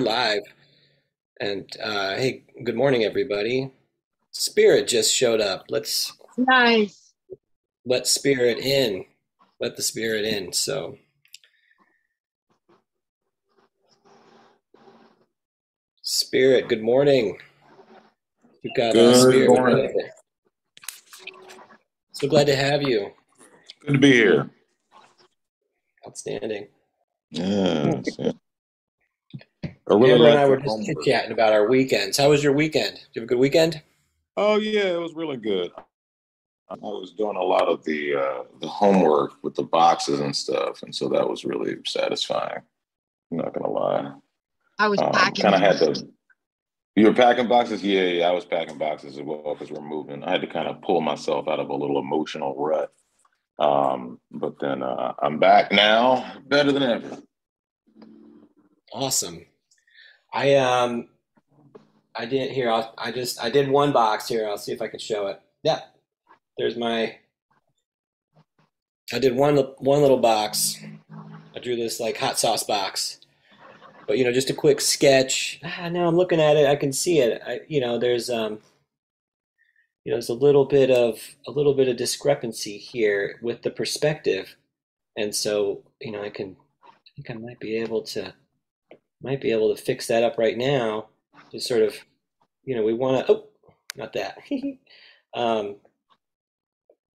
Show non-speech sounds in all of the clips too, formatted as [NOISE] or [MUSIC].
live. And uh, hey, good morning, everybody. Spirit just showed up. Let's Nice. let Spirit in. Let the Spirit in. So, Spirit, good morning. you've got uh, Good Spirit. morning. So glad to have you. Good to be here. Outstanding. Yes. yeah. I really Amber and I like were just homework. chit chatting about our weekends. How was your weekend? Did you have a good weekend? Oh yeah, it was really good. I was doing a lot of the uh, the homework with the boxes and stuff, and so that was really satisfying. I'm not gonna lie. I was Um, packing. kind of had to. You were packing boxes? Yeah, yeah, I was packing boxes as well because we're moving. I had to kind of pull myself out of a little emotional rut. Um, but then uh, I'm back now, better than ever. Awesome. I um I did here I'll, I just I did one box here. I'll see if I can show it. Yeah. There's my I did one one little box. I drew this like hot sauce box. But you know, just a quick sketch. Ah, now I'm looking at it, I can see it. I you know, there's um you know, there's a little bit of a little bit of discrepancy here with the perspective. And so, you know, I can I think I might be able to might be able to fix that up right now. Just sort of, you know, we want to. Oh, not that. [LAUGHS] um,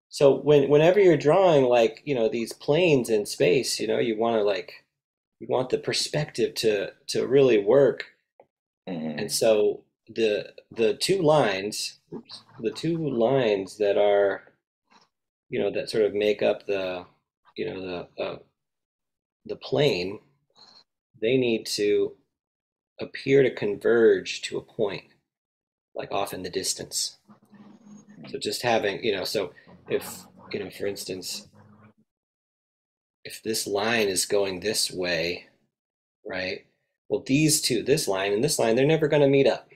so when whenever you're drawing like you know these planes in space, you know, you want to like you want the perspective to to really work. Mhm. And so the the two lines, oops, the two lines that are, you know, that sort of make up the, you know, the uh, the plane, they need to appear to converge to a point, like off in the distance. So just having, you know, so if, you know, for instance, if this line is going this way, right? Well, these two, this line and this line, they're never going to meet up.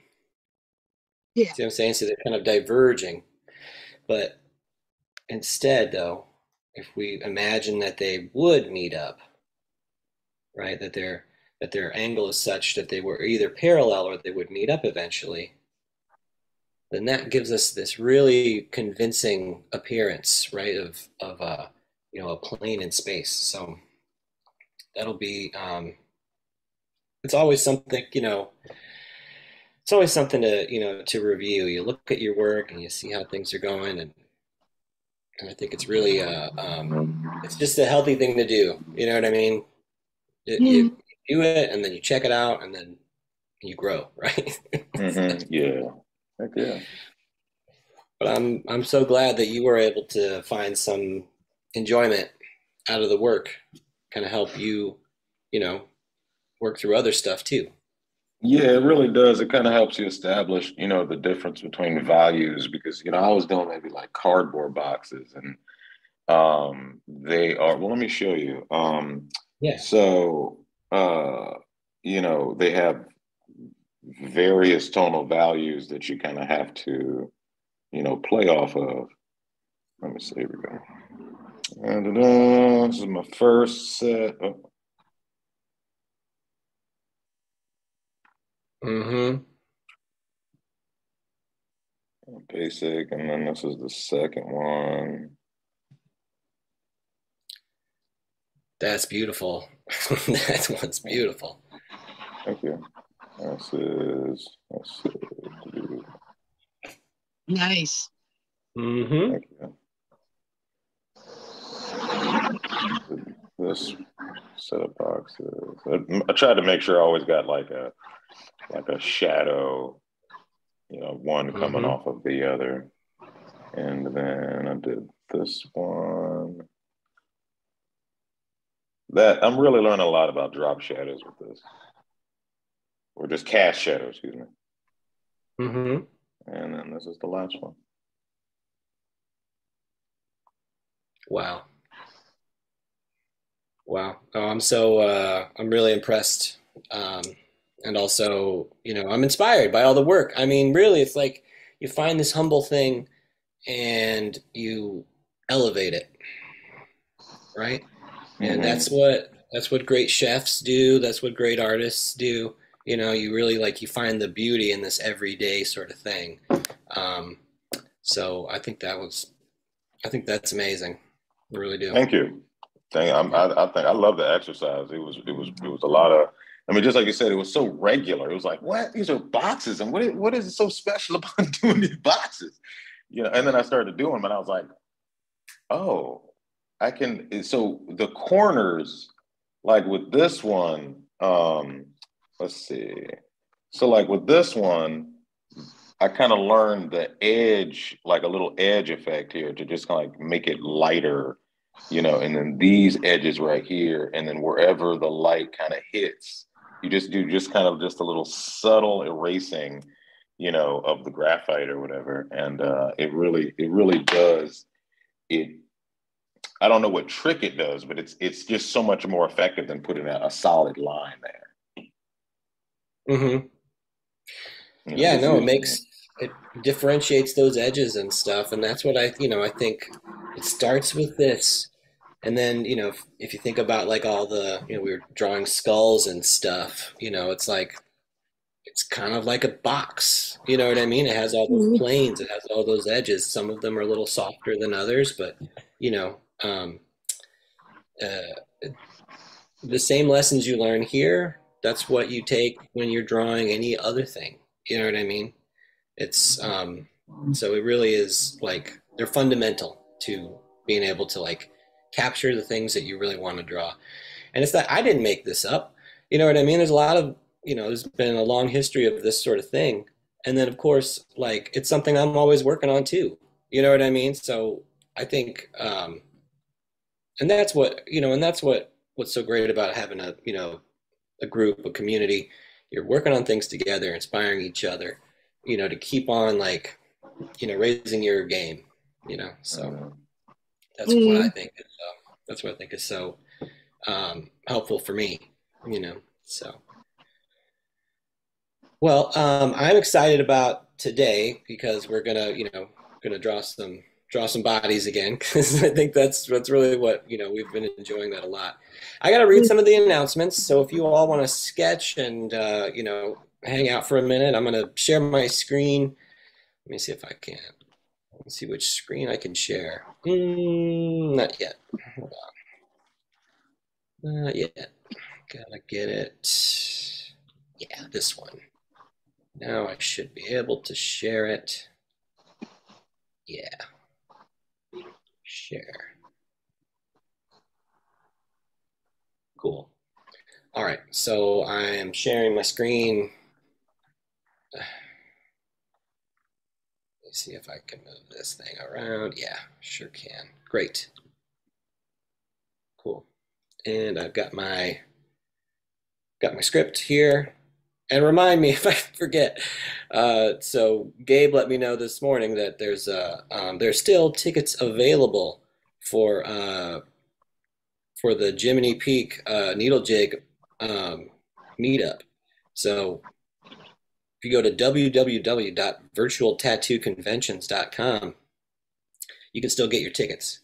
Yeah. See what I'm saying? So they're kind of diverging. But instead, though, if we imagine that they would meet up, right? That their that their angle is such that they were either parallel or they would meet up eventually, then that gives us this really convincing appearance, right? Of of uh, you know a plane in space. So that'll be um, it's always something you know it's always something to you know to review you look at your work and you see how things are going and and i think it's really uh, um, it's just a healthy thing to do you know what i mean It- you do it and then you check it out and then you grow [LAUGHS] right Mhm. Yeah. Heck yeah. but i'm i'm so glad that you were able to find some enjoyment out of the work kind of help you you know work through other stuff too Yeah, it really does. It kind of helps you establish, you know, the difference between values because, you know, I was doing maybe like cardboard boxes and um they are well, let me show you. Um yes so uh you know, they have various tonal values that you kind of have to, you know, play off of. Let me see, here we go. And this is my first set. Oh, mm-hmm basic, and then this is the second one. that's beautiful [LAUGHS] that one's beautiful Thank you. This is let's see. Nice. mm-hmm Thank you. This set of boxes. I, I tried to make sure I always got like a like a shadow, you know, one coming Mhm. off of the other. And then I did this one. That I'm really learning a lot about drop shadows with this. Or just cast shadows, excuse me. mm-hmm And then this is the last one. Wow. Wow. Oh, I'm so uh, I'm really impressed. Um, and also, you know, I'm inspired by all the work. I mean, really, it's like you find this humble thing and you elevate it, right? And Mhm. that's what that's what great chefs do. That's what great artists do. You know, you really like you find the beauty in this everyday sort of thing. Um, so I think that was, I think that's amazing. I really do. Thank you. Thank. I'm, I, I think I love the exercise. It was it was it was a lot of. I mean, just like you said, it was so regular. It was like, what? These are boxes, and what? Is, what is so special [LAUGHS] about doing these boxes? You know. And then I started doing them, and I was like, oh, I can. So the corners, like with this one, um, let's see. So like with this one, I kind of learned the edge, like a little edge effect here, to just kind of like make it lighter you know, and then these edges right here, and then wherever the light kind of hits, you just do just kind of just a little subtle erasing, you know, of the graphite or whatever, and uh, it really, it really does. It, I don't know what trick it does, but it's it's just so much more effective than putting a, a solid line there. Mm-hmm. You know, yeah, no, it makes it differentiates those edges and stuff, and that's what I, you know, I think it starts with this and then you know if, if, you think about like all the you know we were drawing skulls and stuff you know it's like it's kind of like a box you know what i mean it has all those mm-hmm. planes it has all those edges some of them are a little softer than others but you know um, uh, the same lessons you learn here that's what you take when you're drawing any other thing you know what i mean it's um, so it really is like they're fundamental to being able to like capture the things that you really want to draw. And it's that I didn't make this up. You know what I mean? There's a lot of, you know, there's been a long history of this sort of thing. And then of course, like it's something I'm always working on too. You know what I mean? So I think um and that's what, you know, and that's what what's so great about having a, you know, a group, a community. You're working on things together, inspiring each other, you know, to keep on like, you know, raising your game you know. So mm-hmm. that's mm. what I think. Is, uh, that's what I think is so um, helpful for me, you know. So, well, um, I'm excited about today because we're gonna, you know, gonna draw some draw some bodies again [LAUGHS] because I think that's that's really what you know we've been enjoying that a lot. I got to read some of the announcements, so if you all want to sketch and uh, you know hang out for a minute, I'm gonna share my screen. Let me see if I can. Let's see which screen I can share. Mm, not yet. Hold on. Not yet. Gotta get it. Yeah, this one. Now I should be able to share it. Yeah. Share. Cool. All right, so I am sharing my screen Let's see if I can move this thing around. Yeah, sure can. Great. Cool. And I've got my got my script here. And remind me [LAUGHS] if I forget. Uh, so Gabe let me know this morning that there's uh, um, there's still tickets available for uh, for the Jiminy Peak uh, Needle Jig um, meetup. So if you go to www.virtualtattooconventions.com, you can still get your tickets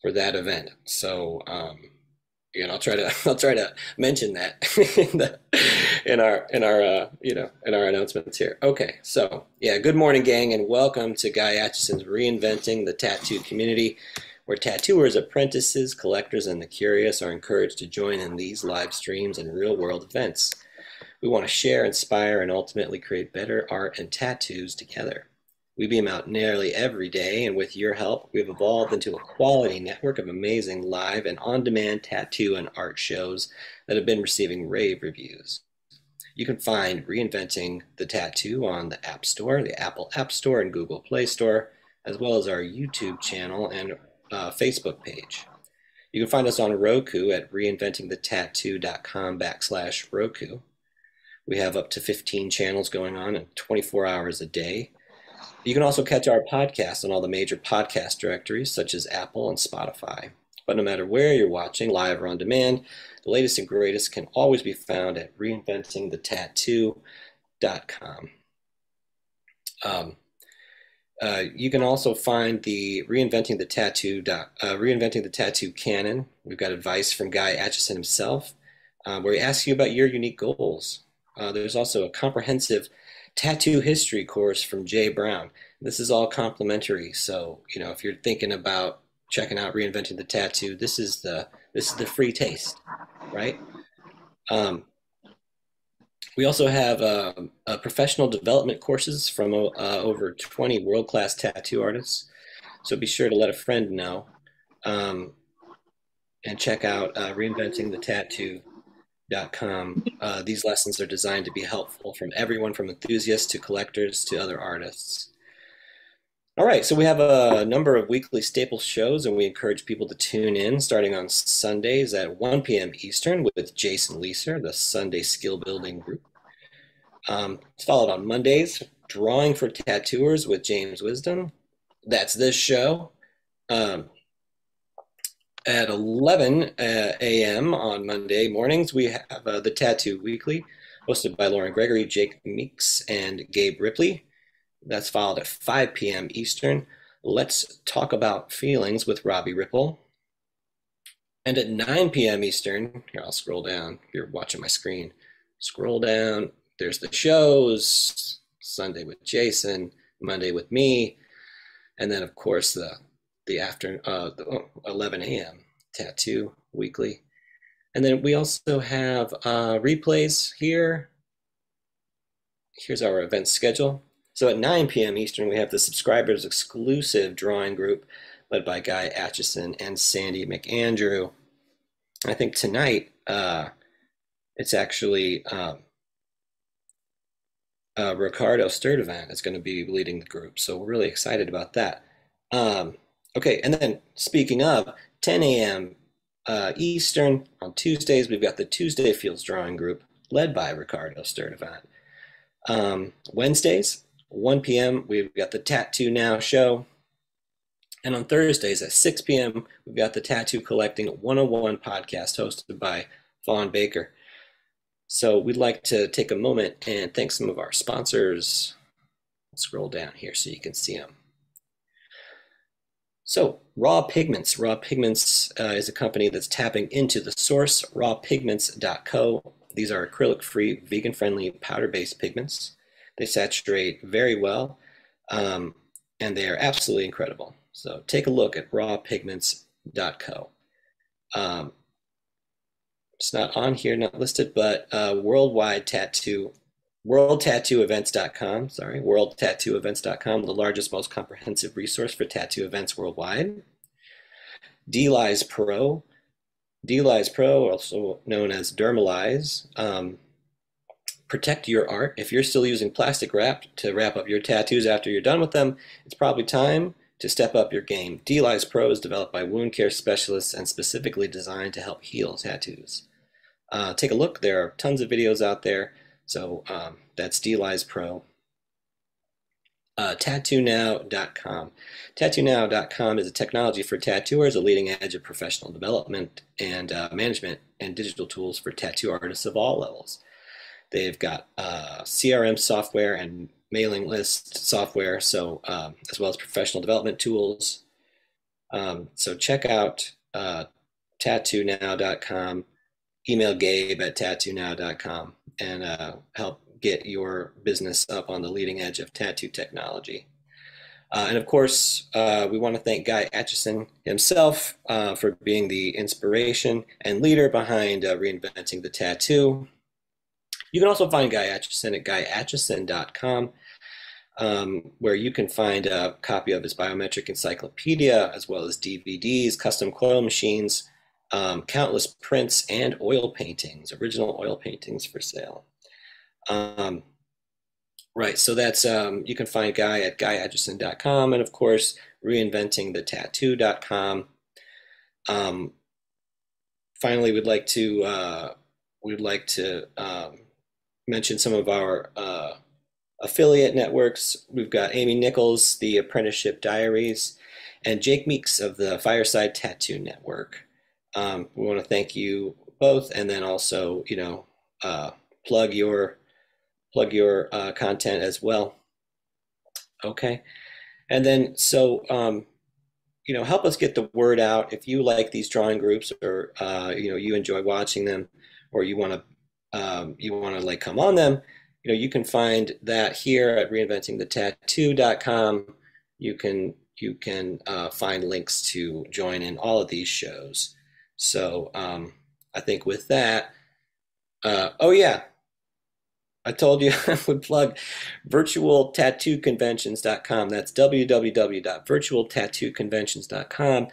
for that event. So, um, know, I'll try to [LAUGHS] I'll try to mention that [LAUGHS] in, the, in our in our uh, you know in our announcements here. Okay, so yeah, good morning, gang, and welcome to Guy Aitchison's reinventing the tattoo community, where tattooers, apprentices, collectors, and the curious are encouraged to join in these live streams and real world events. We want to share, inspire, and ultimately create better art and tattoos together. We beam out nearly every day, and with your help, we've evolved into a quality network of amazing live and on demand tattoo and art shows that have been receiving rave reviews. You can find Reinventing the Tattoo on the App Store, the Apple App Store, and Google Play Store, as well as our YouTube channel and uh, Facebook page. You can find us on Roku at reinventingthetattoo.com backslash Roku. We have up to 15 channels going on and 24 hours a day. You can also catch our podcast on all the major podcast directories such as Apple and Spotify. But no matter where you're watching, live or on demand, the latest and greatest can always be found at reinventingthetattoo.com. Um, uh, you can also find the reinventing the tattoo uh, reinventing the tattoo canon. We've got advice from Guy Aitchison himself, uh, where he asks you about your unique goals Uh, there's also a comprehensive tattoo history course from Jay Brown. This is all complimentary, so you know if you're thinking about checking out reinventing the tattoo, this is the this is the free taste, right? Um, we also have uh, uh, professional development courses from uh, over 20 world-class tattoo artists. So be sure to let a friend know um, and check out uh, reinventingthetattoo.com. Uh, these lessons are designed to be helpful from everyone from enthusiasts to collectors to other artists. All right, so we have a number of weekly staple shows, and we encourage people to tune in starting on Sundays at 1 p.m. Eastern with Jason Leeser, the Sunday Skill Building Group. Um, it's followed on Mondays, Drawing for Tattooers with James Wisdom. That's this show. Um, at 11 uh, a.m. on Monday mornings, we have uh, the Tattoo Weekly, hosted by Lauren Gregory, Jake Meeks, and Gabe Ripley. That's followed at 5 p.m. Eastern. Let's talk about feelings with Robbie Ripple. And at 9 p.m. Eastern, here I'll scroll down. If you're watching my screen, scroll down. There's the shows Sunday with Jason, Monday with me, and then of course the the after uh, the oh, 11 a.m. tattoo weekly. And then we also have uh, replays here. Here's our event schedule. So at 9 p.m. Eastern, we have the subscribers exclusive drawing group led by Guy Aitchison and Sandy McAndrew. I think tonight uh, it's actually um, uh, Ricardo Sturdivant is going to be leading the group. So we're really excited about that. Um, okay, and then speaking of 10 a.m. Uh, Eastern on Tuesdays, we've got the Tuesday Fields Drawing Group led by Ricardo Sturdivant. Um, Wednesdays, 1 p.m., we've got the Tattoo Now show. And on Thursdays at 6 p.m., we've got the Tattoo Collecting 101 podcast hosted by Vaughn Baker. So we'd like to take a moment and thank some of our sponsors. scroll down here so you can see them. So, Raw Pigments. Raw Pigments uh, is a company that's tapping into the source, rawpigments.co. These are acrylic free, vegan friendly, powder based pigments. They saturate very well, um, and they are absolutely incredible. So take a look at rawpigments.co. Um, it's not on here, not listed, but uh, worldwide tattoo, worldtattooevents.com, sorry, worldtattooevents.com, the largest, most comprehensive resource for tattoo events worldwide. DLize Pro, DLize Pro, also known as Dermalize, um, protect your art. If you're still using plastic wrap to wrap up your tattoos after you're done with them, it's probably time to step up your game. DLize Pro is developed by wound care specialists and specifically designed to help heal tattoos. Uh, take a look. There are tons of videos out there. So um, that's DLize Pro. Uh, TattooNow.com. TattooNow.com is a technology for tattooers, a leading edge of professional development and uh, management and digital tools for tattoo artists of all levels. They've got uh, CRM software and mailing list software, so um, as well as professional development tools. Um, so check out uh, tattoonow.com, email gabe at tattoonow.com, and uh, help get your business up on the leading edge of tattoo technology. Uh, and of course, uh, we want to thank Guy Aitchison himself uh, for being the inspiration and leader behind uh, reinventing the tattoo. You can also find Guy Aitchison at guyaitchison.com, um, where you can find a copy of his biometric encyclopedia, as well as DVDs, custom coil machines, um, countless prints, and oil paintings, original oil paintings for sale. Um, right, so that's um, you can find Guy at guyaitchison.com, and of course, reinventingthetattoo.com. Um, finally, we'd like to uh, we'd like to um, mention some of our uh, affiliate networks. We've got Amy Nichols, the Apprenticeship Diaries, and Jake Meeks of the Fireside Tattoo Network. Um, we want to thank you both, and then also, you know, uh, plug your plug your uh, content as well. Okay, and then so um, you know, help us get the word out. If you like these drawing groups, or uh, you know, you enjoy watching them, or you want to um, you want to like come on them, you know, you can find that here at reinventingthetattoo.com. You can you can uh, find links to join in all of these shows. So um, I think with that, uh, oh yeah, I told you [LAUGHS] I would plug virtualtattooconventions.com. That's www.virtualtattooconventions.com.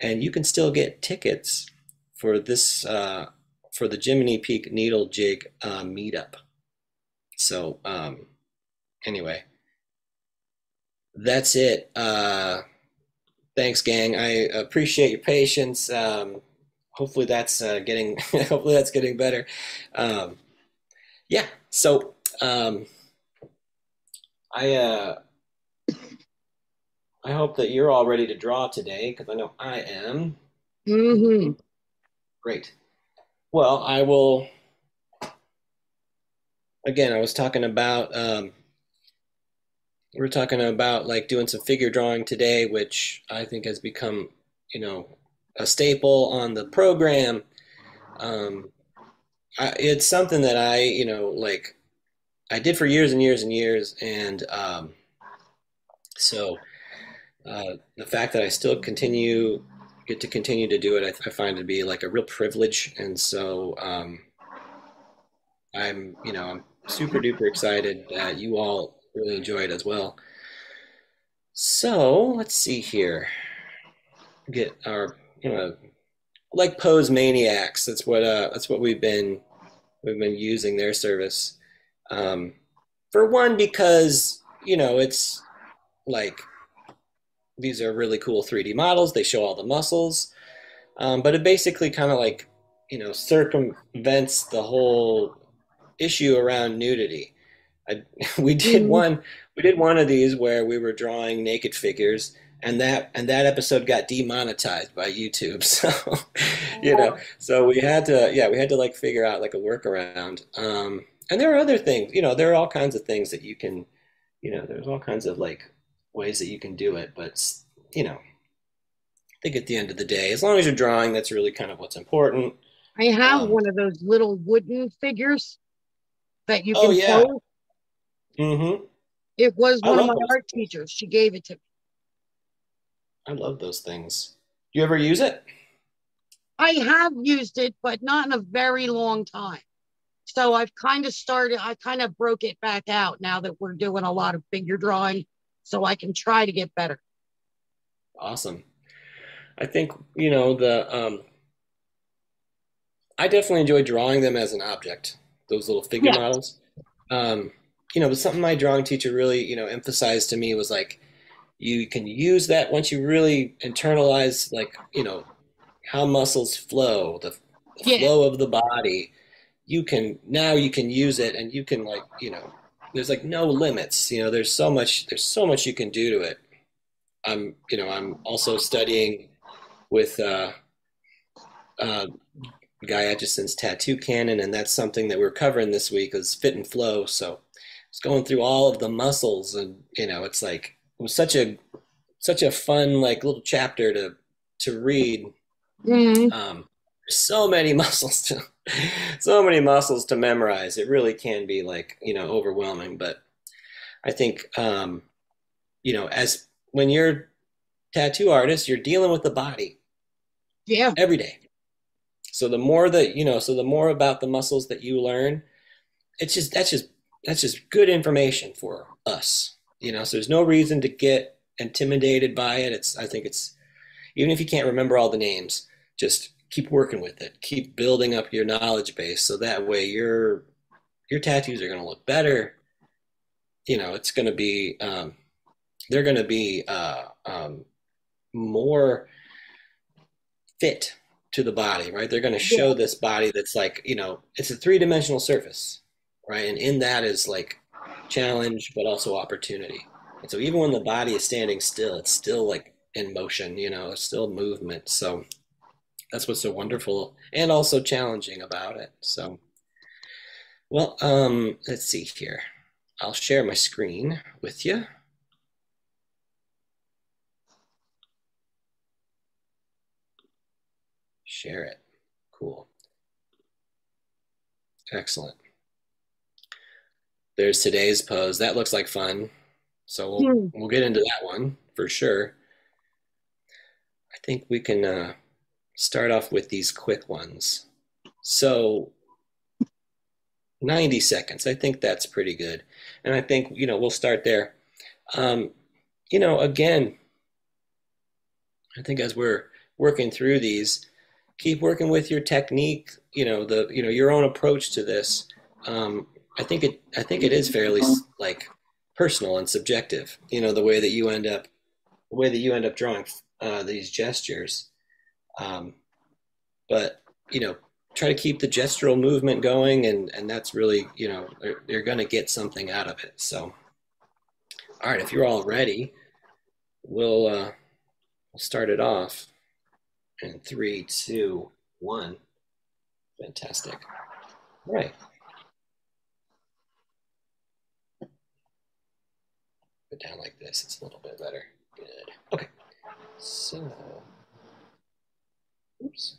And you can still get tickets for this, uh, for the Jiminy Peak Needle Jig uh, meetup. So, um, anyway, that's it. Uh, thanks, gang. I appreciate your patience. Um, hopefully that's uh, getting, [LAUGHS] hopefully that's getting better. Um, yeah. So um, I uh, I hope that you're all ready to draw today because I know I am. Mm-hmm. Great. Well, I will. Again, I was talking about. Um, we are talking about like doing some figure drawing today, which I think has become, you know, a staple on the program. Um, I, it's something that I, you know, like I did for years and years and years, and um, so uh, the fact that I still continue get to continue to do it, I, I find to be like a real privilege, and so um, I'm, you know, I'm super duper excited that you all really enjoy it as well. So let's see here. Get our, you know, like Pose Maniacs. That's what uh, that's what we've been we've been using their service. Um, for one, because you know it's like these are really cool 3D models. They show all the muscles, um, but it basically kind of like you know circumvents the whole issue around nudity. I, [LAUGHS] we did mm-hmm. one we did one of these where we were drawing naked figures and that and that episode got demonetized by YouTube. [LAUGHS] So you know, so we had to yeah, we had to like figure out like a workaround. Um, and there are other things, you know, there are all kinds of things that you can, you know, there's all kinds of like ways that you can do it, but you know, I think at the end of the day, as long as you're drawing, that's really kind of what's important. I have um, one of those little wooden figures that you oh, can oh, yeah. Mm-hmm. It was one of my art teachers. She gave it to me. I love those things. Do you ever use it? I have used it, but not in a very long time. So I've kind of started, I kind of broke it back out now that we're doing a lot of figure drawing so I can try to get better. Awesome. I think, you know, the, um, I definitely enjoy drawing them as an object, those little figure yeah. models. Um, you know, but something my drawing teacher really, you know, emphasized to me was like, you can use that once you really internalize like you know how muscles flow the, the yeah. flow of the body. You can now you can use it and you can like you know there's like no limits you know there's so much there's so much you can do to it. I'm you know i'm also studying with uh uh guy Aitchison's tattoo canon and that's something that we're covering this week is fit and flow. So it's going through all of the muscles and you know it's like was such a such a fun like little chapter to to read. Mm-hmm. Um, so many [LAUGHS] muscles to so many muscles to memorize. It really can be like you know overwhelming. But I think um, you know as when you're tattoo artist, you're dealing with the body. Yeah. Every day. So the more that you know, so the more about the muscles that you learn, it's just that's just that's just good information for us you know so there's no reason to get intimidated by it. It's i think it's even if you can't remember all the names just keep working with it. Keep building up your knowledge base so that way your your tattoos are going to look better. You know it's going to be um, they're going to be uh, um, more fit to the body right? They're going to show yeah. this body that's like you know it's a three-dimensional surface right? And in that is like challenge, but also opportunity. And so even when the body is standing still, it's still like in motion, you know, it's still movement. So that's what's so wonderful and also challenging about it. So, well, um, let's see here. I'll share my screen with you. Share it. Cool. Excellent. There's today's pose. That looks like fun. So we'll, we'll get into that one for sure. I think we can uh, start off with these quick ones. So 90 seconds. I think that's pretty good. And I think, you know, we'll start there. Um, you know, again, I think as we're working through these, keep working with your technique, you know, the, you know, your own approach to this. Um, I think it, I think it is fairly like personal and subjective, you know, the way that you end up, the way that you end up drawing uh, these gestures. Um, but, you know, try to keep the gestural movement going and, and that's really, you know, you're, you're going to get something out of it. So, all right, if you're all ready, we'll, uh, we'll start it off in three, two, one. Fantastic. All right. Down like this. It's a little bit better. Good. Okay. So, oops.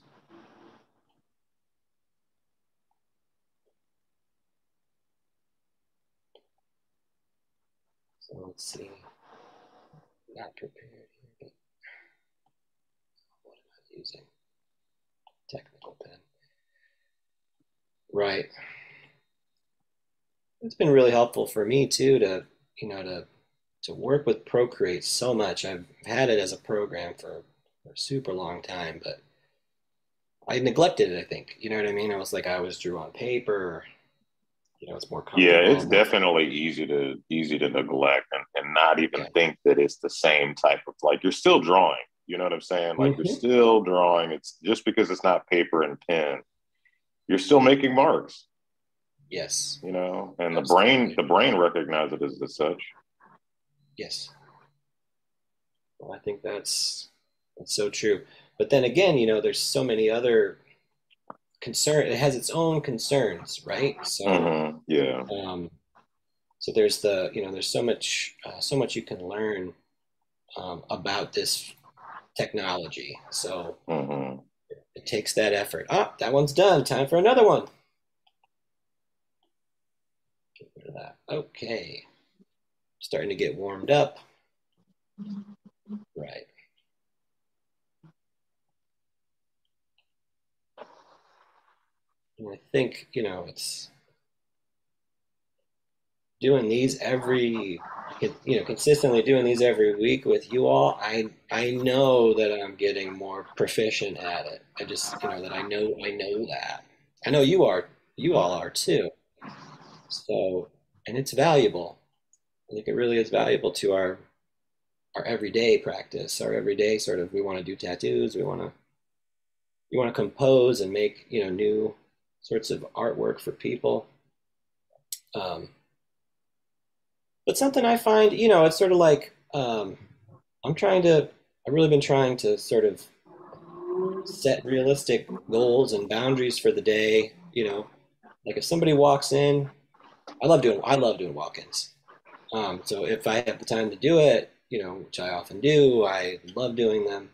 So let's see. Not prepared here, but what am I using? Technical pen. Right. It's been really helpful for me too to, you know, to to work with Procreate so much. I've had it as a program for, for a super long time, but I neglected it, I think. You know what I mean? I was like I always drew on paper. You know, it's more. Yeah, it's definitely easy to easy to neglect and, and not even Yeah. think that it's the same type of like you're still drawing. You know what I'm saying? Like Mhm. you're still drawing. It's just because it's not paper and pen, you're still making marks. Yes. You know, and the brain the brain recognizes it as, as such. Yes. Well, I think that's that's so true. But then again, you know, there's so many other concern. It has its own concerns, right? So, hmm Yeah. um, so there's the you know, there's so much uh, so much you can learn um, about this technology. So hmm it takes that effort. Ah, that one's done. Time for another one. Get rid of that. Okay. Starting to get warmed up. Right. And I think, you know, it's doing these every, you know, consistently doing these every week with you all. I I know that I'm getting more proficient at it. I just, you know, that I know I know that. I know you are, you all are too. So, and it's valuable. I think it really is valuable to our our everyday practice, our everyday sort of. We want to do tattoos. We want to we want to compose and make you know new sorts of artwork for people. Um, but something I find, you know, it's sort of like um, I'm trying to. I've really been trying to sort of set realistic goals and boundaries for the day. You know, like if somebody walks in, I love doing. I love doing walk-ins. Um, so if I have the time to do it, you know, which I often do, I love doing them.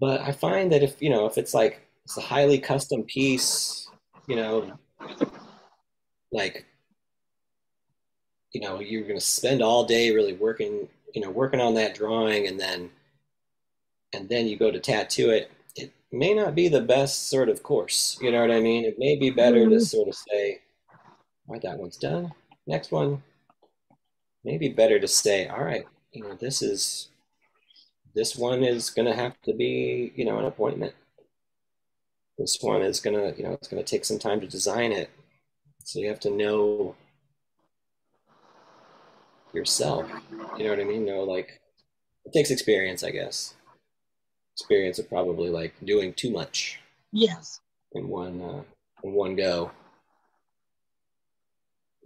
But I find that if you know, if it's like it's a highly custom piece, you know, like you know, you're going to spend all day really working, you know, working on that drawing, and then and then you go to tattoo it. It may not be the best sort of course. You know what I mean? It may be better to Mhm. sort of say, all right, that one's done. Next one, maybe better to say, all right, you know, this is this one is going to have to be, you know, an appointment. This one is going to, you know, it's going to take some time to design it. So you have to know yourself. You know what I mean? Know like it takes experience, I guess. Experience of probably like doing too much Yes. in one uh, in one go.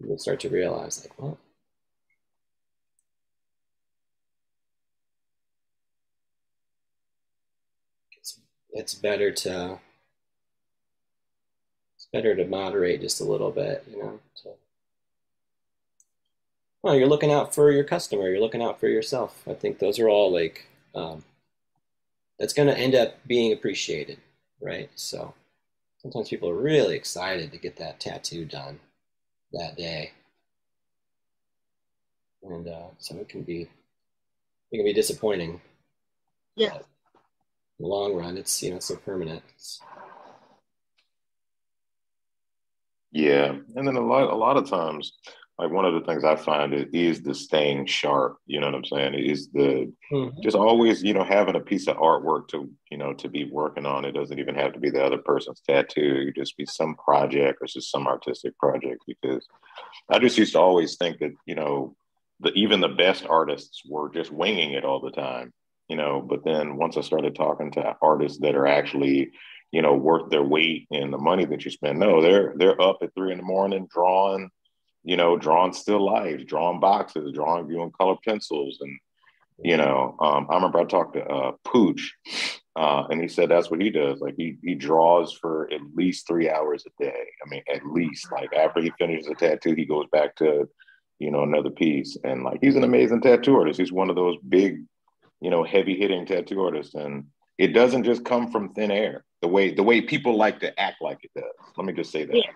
You'll start to realize like, well, it's better to it's better to moderate just a little bit, you know. To, well, you're looking out for your customer. You're looking out for yourself. I think those are all like um, that's going to end up being appreciated, right? So sometimes people are really excited to get that tattoo done that day, and uh, so it can be it can be disappointing. Yeah. But the long run, it's you know so permanent. It's, Yeah, and then a lot a lot of times, like one of the things I find is, is the staying sharp. You know what I'm saying? Is the Mhm. just always you know having a piece of artwork to you know to be working on. It doesn't even have to be the other person's tattoo. It could just be some project or just some artistic project. Because I just used to always think that you know the even the best artists were just winging it all the time. You know, but then once I started talking to artists that are actually you know worth their weight in the money that you spend, no, they're they're up at three in the morning drawing you know, drawing still lifes, drawing boxes, drawing viewing color pencils, and you know, um, I remember I talked to uh, Pooch, uh, and he said that's what he does. Like he he draws for at least three hours a day. I mean, at least. Like after he finishes a tattoo, he goes back to, you know, another piece. And like he's an amazing tattoo artist. He's one of those big, you know, heavy hitting tattoo artists, and it doesn't just come from thin air. The way the way people like to act like it does. Let me just say that. Yeah.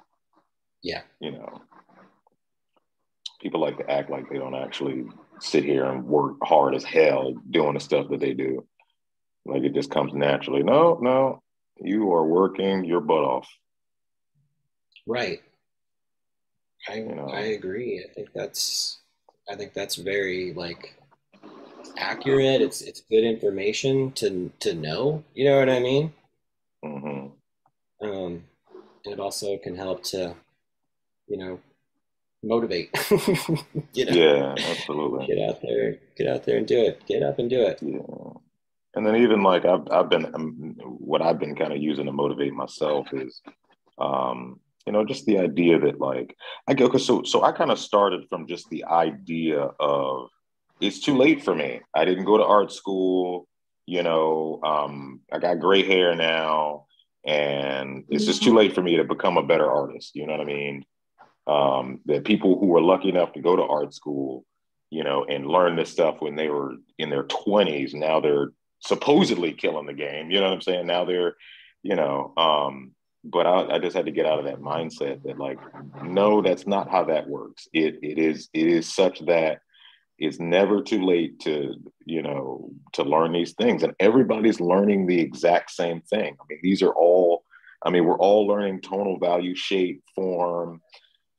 Yeah. You know, people like to act like they don't actually sit here and work hard as hell doing the stuff that they do. Like it just comes naturally. No, no, you are working your butt off. Right. I You know. I agree. I think that's I think that's very like accurate. It's it's good information to to know. You know what I mean? hmm Um, and it also can help to, you know, motivate. [LAUGHS] you know, Yeah, absolutely. get out there, get out there and do it. Get up and do it. Yeah. And then even like I've I've been um, what I've been kind of using to motivate myself is, um, you know, just the idea that like I go so so I kind of started from just the idea of it's too late for me. I didn't go to art school. You know, um, I got gray hair now, and it's just too late for me to become a better artist. You know what I mean? Um, that people who were lucky enough to go to art school, you know, and learn this stuff when they were in their 20s, now they're supposedly killing the game. You know what I'm saying? Now they're, you know, um, but I, I just had to get out of that mindset that like, no, that's not how that works. It it is it is such that it's never too late to you know to learn these things, and everybody's learning the exact same thing. I mean, these are all. I mean, we're all learning tonal value, shape, form,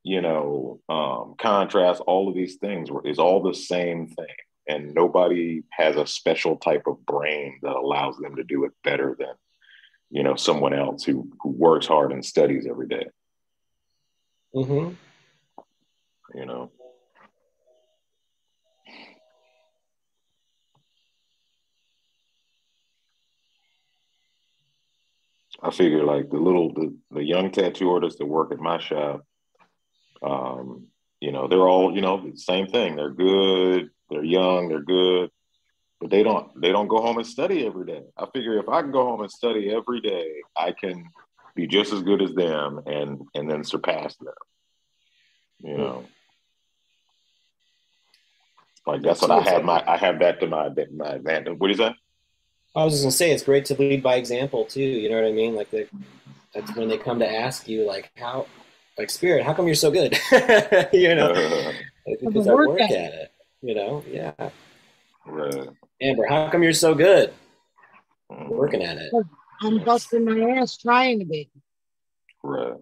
you know, um, contrast. All of these things is all the same thing and nobody has a special type of brain that allows them to do it better than you know someone else who who works hard and studies every day Mm-hmm. you know i figure like the little the, the young tattoo artists that work at my shop um you know they're all you know the same thing. They're good. They're young. They're good. But they don't they don't go home and study every day. I figure if i can go home and study every day i can be just as good as them and and then surpass them. You know? Like that's what i have my i have that to my my advantage what is that I was just gonna say it's great to lead by example too. You know what I mean? Like the, that's when they come to ask you, like how, like spirit, how come you're so good? [LAUGHS] you know, [LAUGHS] Like, because I work work at it. You know, yeah. right Amber, how come you're so good Mhm. working at it? I'm busting my ass trying to be. right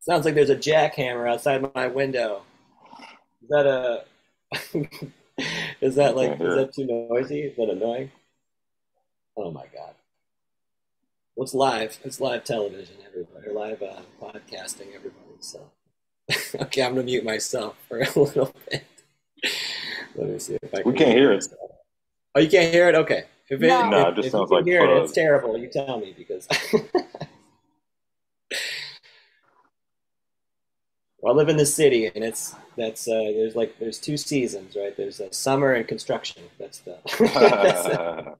Sounds like there's a jackhammer outside my window. Is that a? [LAUGHS] is that like? Is that too noisy? Is that annoying? Oh my god! What's live? It's live television, everybody. Live uh, podcasting, everybody. So, [LAUGHS] okay, I'm gonna mute myself for a [LAUGHS] little bit. Let me see if I can. We can't hear it. Oh, you can't hear it? Okay. If it, No. No, if, it just if sounds you like can hear it, it's terrible. You tell me because. [LAUGHS] well, I live in the city, and it's that's uh, there's like there's two seasons, right? There's uh, summer and construction. That's the [LAUGHS] that's, the-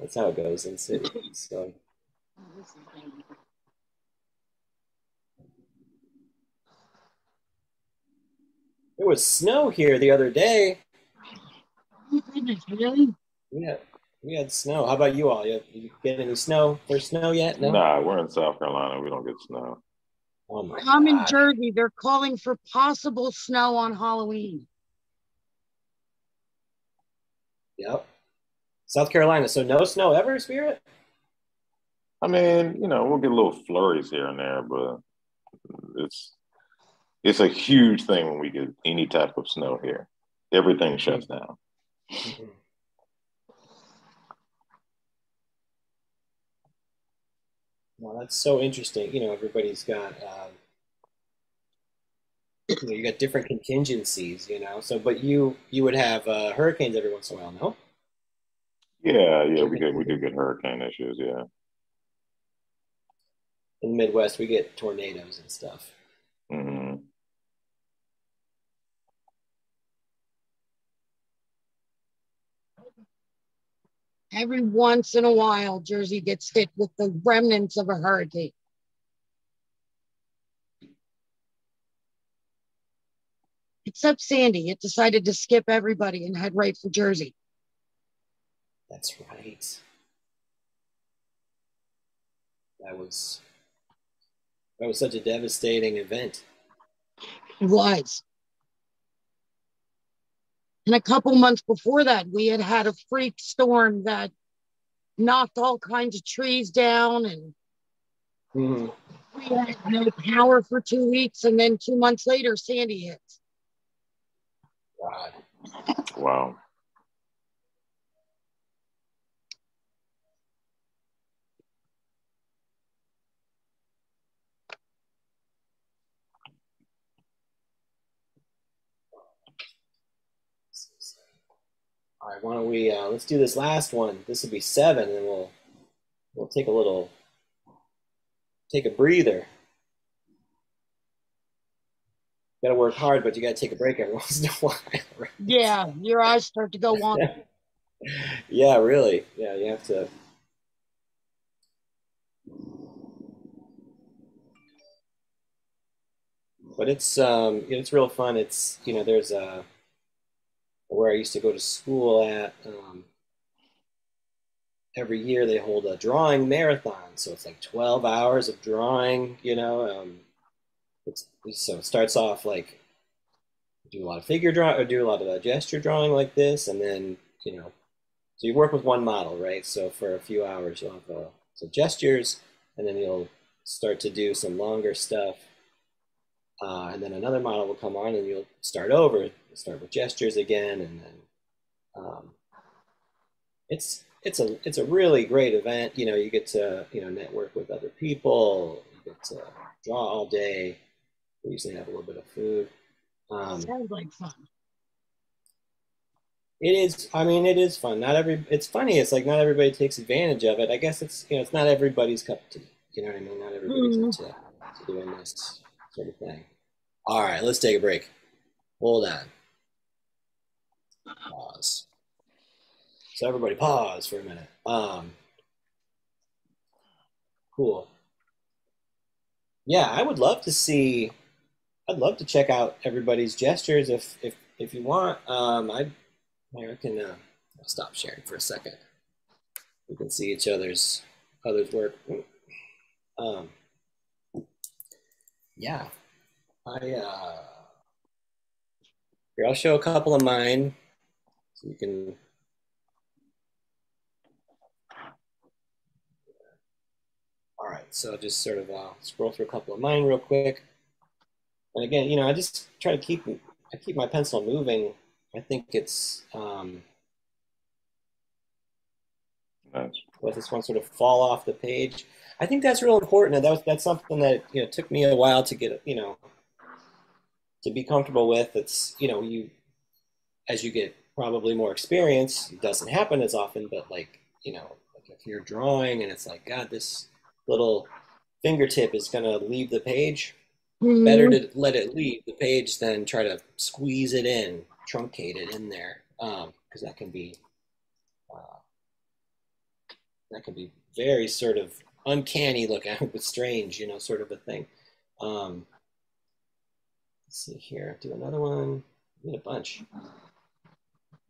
that's how it goes in cities. So there was snow here the other day. Oh, really? Yeah, we had snow. How about you all? You, you get any snow? There's snow yet? No. Nah, we're in South Carolina. We don't get snow. Oh my I'm in Jersey. They're calling for possible snow on Halloween. Yep. South Carolina. So no snow ever, Spirit? I mean, you know, we'll get a little flurries here and there, but it's it's a huge thing when we get any type of snow here. Everything shuts down. Mhm. Well, that's so interesting. You know, everybody's got, um, [CLEARS THROAT] you know, you got different contingencies. You know, so but you you would have uh, hurricanes every once in a while, no? Yeah, yeah, we get we do get [LAUGHS] hurricane issues. Yeah. In the Midwest, we get tornadoes and stuff. hmm Every once in a while, Jersey gets hit with the remnants of a hurricane. Except Sandy, it decided to skip everybody and head right for Jersey. That's right. That was that was such a devastating event. It was. And a couple months before that, we had had a freak storm that knocked all kinds of trees down and Mhm. we had no power for two weeks. And then two months later, Sandy hits. God. Wow. All right, why don't we uh, let's do this last one. This will be seven, and we'll we'll take a little take a breather. Got to work hard, but you got to take a break every [LAUGHS] once in a while. right? Yeah, your eyes start to go [LAUGHS] on. yeah, really. Yeah, you have to. But it's um, it's real fun. It's you know, there's a where I used to go to school at. Um, every year they hold a drawing marathon, so it's like 12 hours of drawing. You know, um, so it starts off like do a lot of figure draw or do a lot of uh, gesture drawing like this, and then you know so you work with one model, right? So for a few hours, you'll have uh, gestures, and then you'll start to do some longer stuff. Uh, and then another model will come on, and you'll start over. You'll start with gestures again, and then um, it's it's a it's a really great event. You know, you get to you know network with other people. You get to draw all day. We usually have a little bit of food. Um, Sounds like fun. It is. I mean, it is fun. Not every. It's funny. It's like not everybody takes advantage of it. I guess it's you know it's not everybody's cup of tea. You know what I mean? Not everybody's Mhm. into to doing this sort of thing. All right, let's take a break. Hold on. Pause. So everybody pause for a minute. Um. Cool. Yeah, I would love to see. I'd love to check out everybody's gestures if if if you want. Um, I I can uh, I'll stop sharing for a second. We can see each other's others work. Um, yeah, I uh, here I'll show a couple of mine, so you can. All right, so I'll just sort of uh, scroll through a couple of mine real quick. And again, you know, I just try to keep I keep my pencil moving. I think it's um, Nice. let this one sort of fall off the page. I think that's real important, and that was, that's something that you know took me a while to get you know to be comfortable with. It's you know you as you get probably more experience, it doesn't happen as often, but like you know like if you're drawing and it's like God, this little fingertip is gonna leave the page. Mhm. Better to let it leave the page than try to squeeze it in, truncate it in there, because that can be uh, that can be very sort of uncanny looking, [LAUGHS] but strange, you know, sort of a thing. Um, let's see here. Do another one. I need a bunch.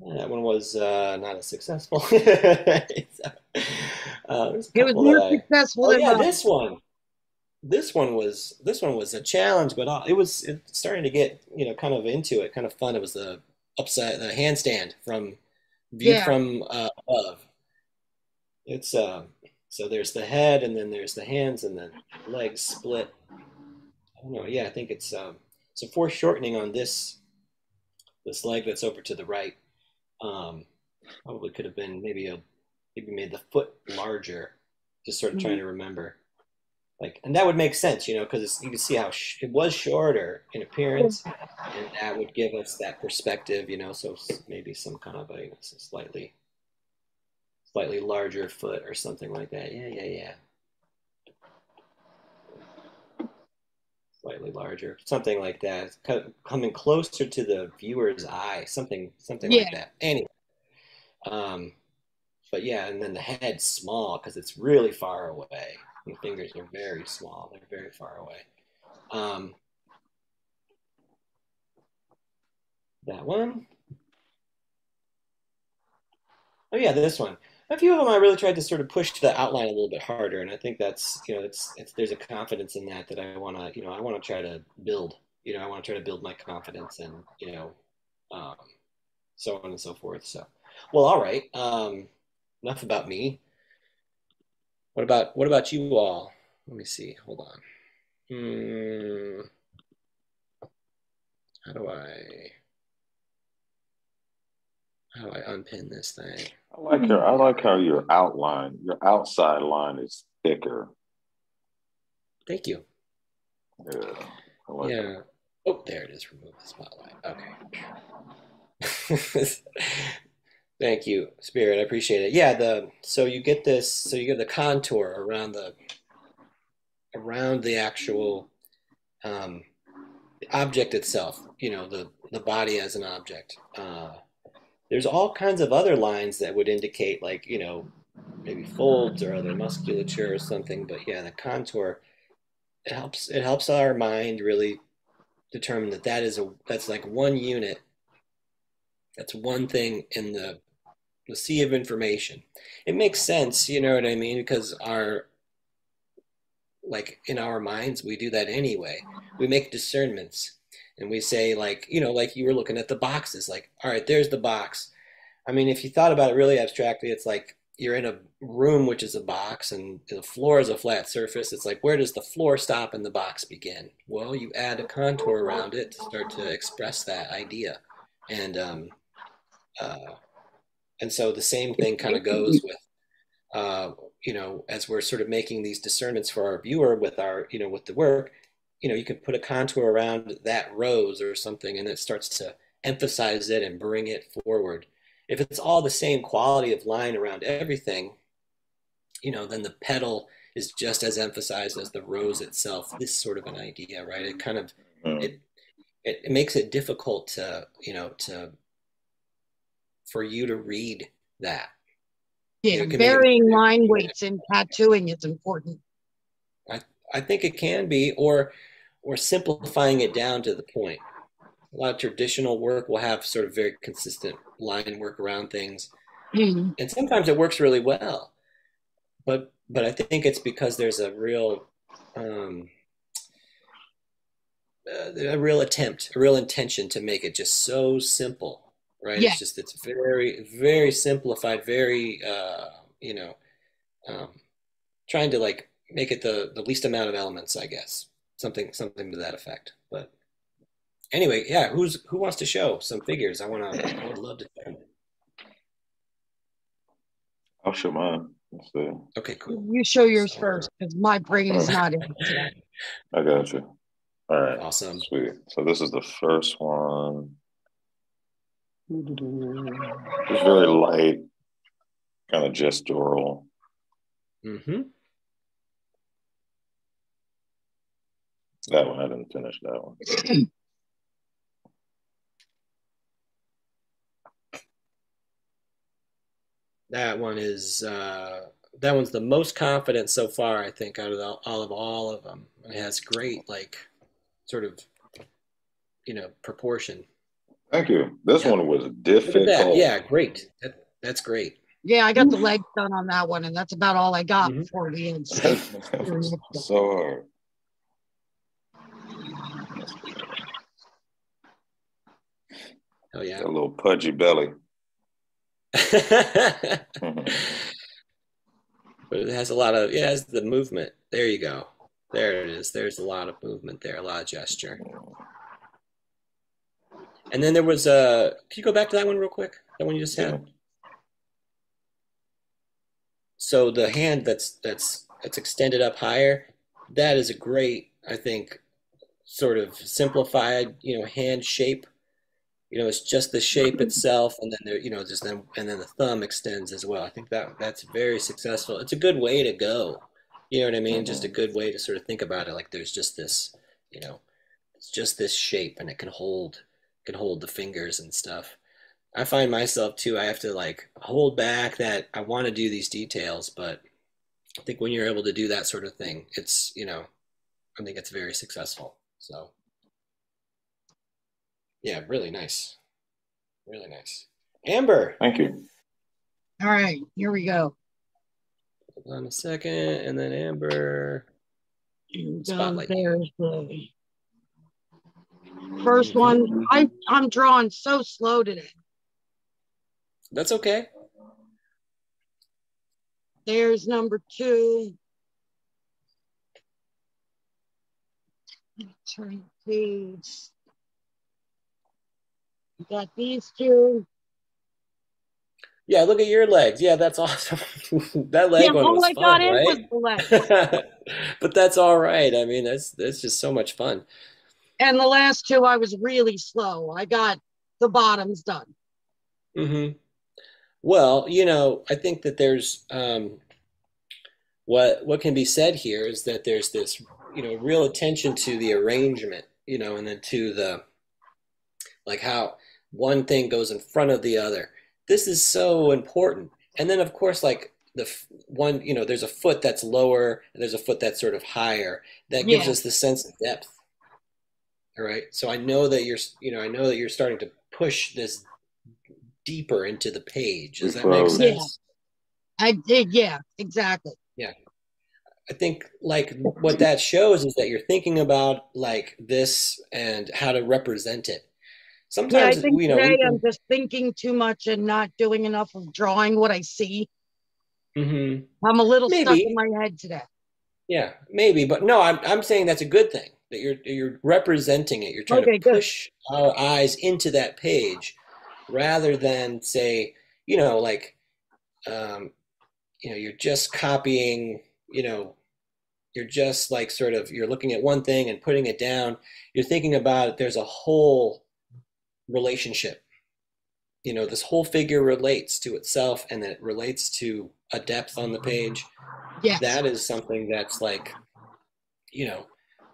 That one was uh, not as successful. [LAUGHS] uh, it was more I, successful. Oh yeah, this one. This one was this one was a challenge, but uh, it was it starting to get you know kind of into it, kind of fun. It was the upside the handstand from viewed yeah. from uh, above. It's uh, so there's the head, and then there's the hands, and then legs split. I don't know. Yeah, I think it's um, so foreshortening on this this leg that's over to the right. Um, probably could have been maybe a maybe made the foot larger. Just sort of mm-hmm. trying to remember, like, and that would make sense, you know, because you can see how sh- it was shorter in appearance, and that would give us that perspective, you know. So maybe some kind of a slightly slightly larger foot or something like that. Yeah, yeah, yeah. slightly larger, something like that, coming closer to the viewer's eye, something something yeah. like that. Anyway, um, but yeah, and then the head small because it's really far away. The fingers are very small; they're very far away. Um, that one. Oh yeah, this one a few of them I really tried to sort of push the outline a little bit harder, and I think that's you know it's it's there's a confidence in that that I want to you know I want to try to build you know I want to try to build my confidence and you know um, so on and so forth. So well, all right. Um, enough about me. What about what about you all? Let me see. Hold on. Hmm. How do I how do I unpin this thing? I like your. I like how your outline, your outside line is thicker. Thank you. Yeah. Like yeah. That. Oh, there it is. Remove the spotlight. Okay. [LAUGHS] Thank you, Spirit. I appreciate it. Yeah. The so you get this. So you get the contour around the around the actual um, the object itself. You know, the the body as an object. Uh, there's all kinds of other lines that would indicate like you know maybe folds or other musculature or something but yeah the contour it helps it helps our mind really determine that that is a that's like one unit. That's one thing in the the sea of information. It makes sense you know what i mean? Because our like in our minds we do that anyway. We make discernments and we say like you know like you were looking at the boxes like all right there's the box. I mean if you thought about it really abstractly it's like you're in a room which is a box and the floor is a flat surface. It's like where does the floor stop and the box begin? Well you add a contour around it to start to express that idea. And um uh and so the same thing kind of goes with uh you know as we're sort of making these discernments for our viewer with our you know with the work you know, you can put a contour around that rose or something and it starts to emphasize it and bring it forward. If it's all the same quality of line around everything, you know, then the petal is just as emphasized as the rose itself. This sort of an idea, right? It kind of mm. it, it it makes it difficult to you know to for you to read that. Yeah, varying line weights in tattooing is important. I I think it can be, or or simplifying it down to the point. A lot of traditional work will have sort of very consistent line work around things, mm-hmm. and sometimes it works really well. But but I think it's because there's a real um, uh, a real attempt, a real intention to make it just so simple, right? Yeah. It's just it's very very simplified, very uh, you know, um, trying to like make it the the least amount of elements, I guess something something to that effect. But anyway, yeah, who's who wants to show some figures? I want to. I would love to. I'll show mine. Okay, cool. You show yours so, first because my brain is not in today. [LAUGHS] I got you. All right. Awesome. Sweet. So this is the first one. It's very light, kind of gestural. Mm-hmm. That one, I didn't finish that one. [CLEARS THROAT] that one is uh, that one's the most confident so far, I think, out of the, all of all of them. It has great, like, sort of, you know, proportion. Thank you. This Yeah. one was Look difficult. that. Yeah, great. That, that's great. Yeah, I got the legs done on that one, and that's about all I got Mhm. before the end. [LAUGHS] So hard. Oh yeah. A little pudgy belly. [LAUGHS] but it has a lot of it has the movement. There you go. There it is. There's a lot of movement there, a lot of gesture. And then there was a. Can you go back to that one real quick? That one you just had. So the hand that's that's that's extended up higher, that is a great, I think, sort of simplified, you know, hand shape. You know, it's just the shape itself, and then there, you know, just then and then the thumb extends as well. I think that that's very successful. It's a good way to go. You know what I mean? Just a good way to sort of think about it. Like there's just this, you know, it's just this shape, and it can hold can hold the fingers and stuff. I find myself too, I have to like hold back that I want to do these details, but I think when you're able to do that sort of thing, it's, you know, I think it's very successful. So, yeah, really nice. Really nice. Amber, Thank you. All right, here we go. hold on a second, and then Amber. And Spotlight. there's the first one. I I'm drawing so slow today. That's okay. There's number two. Turn page. Got these two. Yeah, look at your legs. Yeah, that's awesome. [LAUGHS] that leg yeah, one was fun, right? was the legs. [LAUGHS] but that's all right. I mean, that's that's just so much fun. And the last two, I was really slow. I got the bottoms done. hmm Well, you know, I think that there's um, what what can be said here is that there's this, you know, real attention to the arrangement, you know, and then to the like how one thing goes in front of the other. This is so important. And then, of course, like the f- one, you know, there's a foot that's lower and there's a foot that's sort of higher. That gives Yeah. us the sense of depth. All right. So I know that you're, you know, I know that you're starting to push this deeper into the page. Does that make Froze. Yeah. sense? I did, yeah, exactly. Yeah. I think like what that shows is that you're thinking about like this and how to represent it. Yeah, I think you know, we today can- I'm just thinking too much and not doing enough of drawing what I see. Mhm. I'm a little stuck in my head today. Yeah, maybe, but no, I'm I'm saying that's a good thing that you're you're representing it. You're trying Okay, to good. push our eyes into that page rather than say, you know, like um, you know, you're just copying, you know, you're just like sort of you're looking at one thing and putting it down. You're thinking about it, there's a whole relationship. You know, this whole figure relates to itself and then it relates to a depth on the page Yes. that is something that's like you know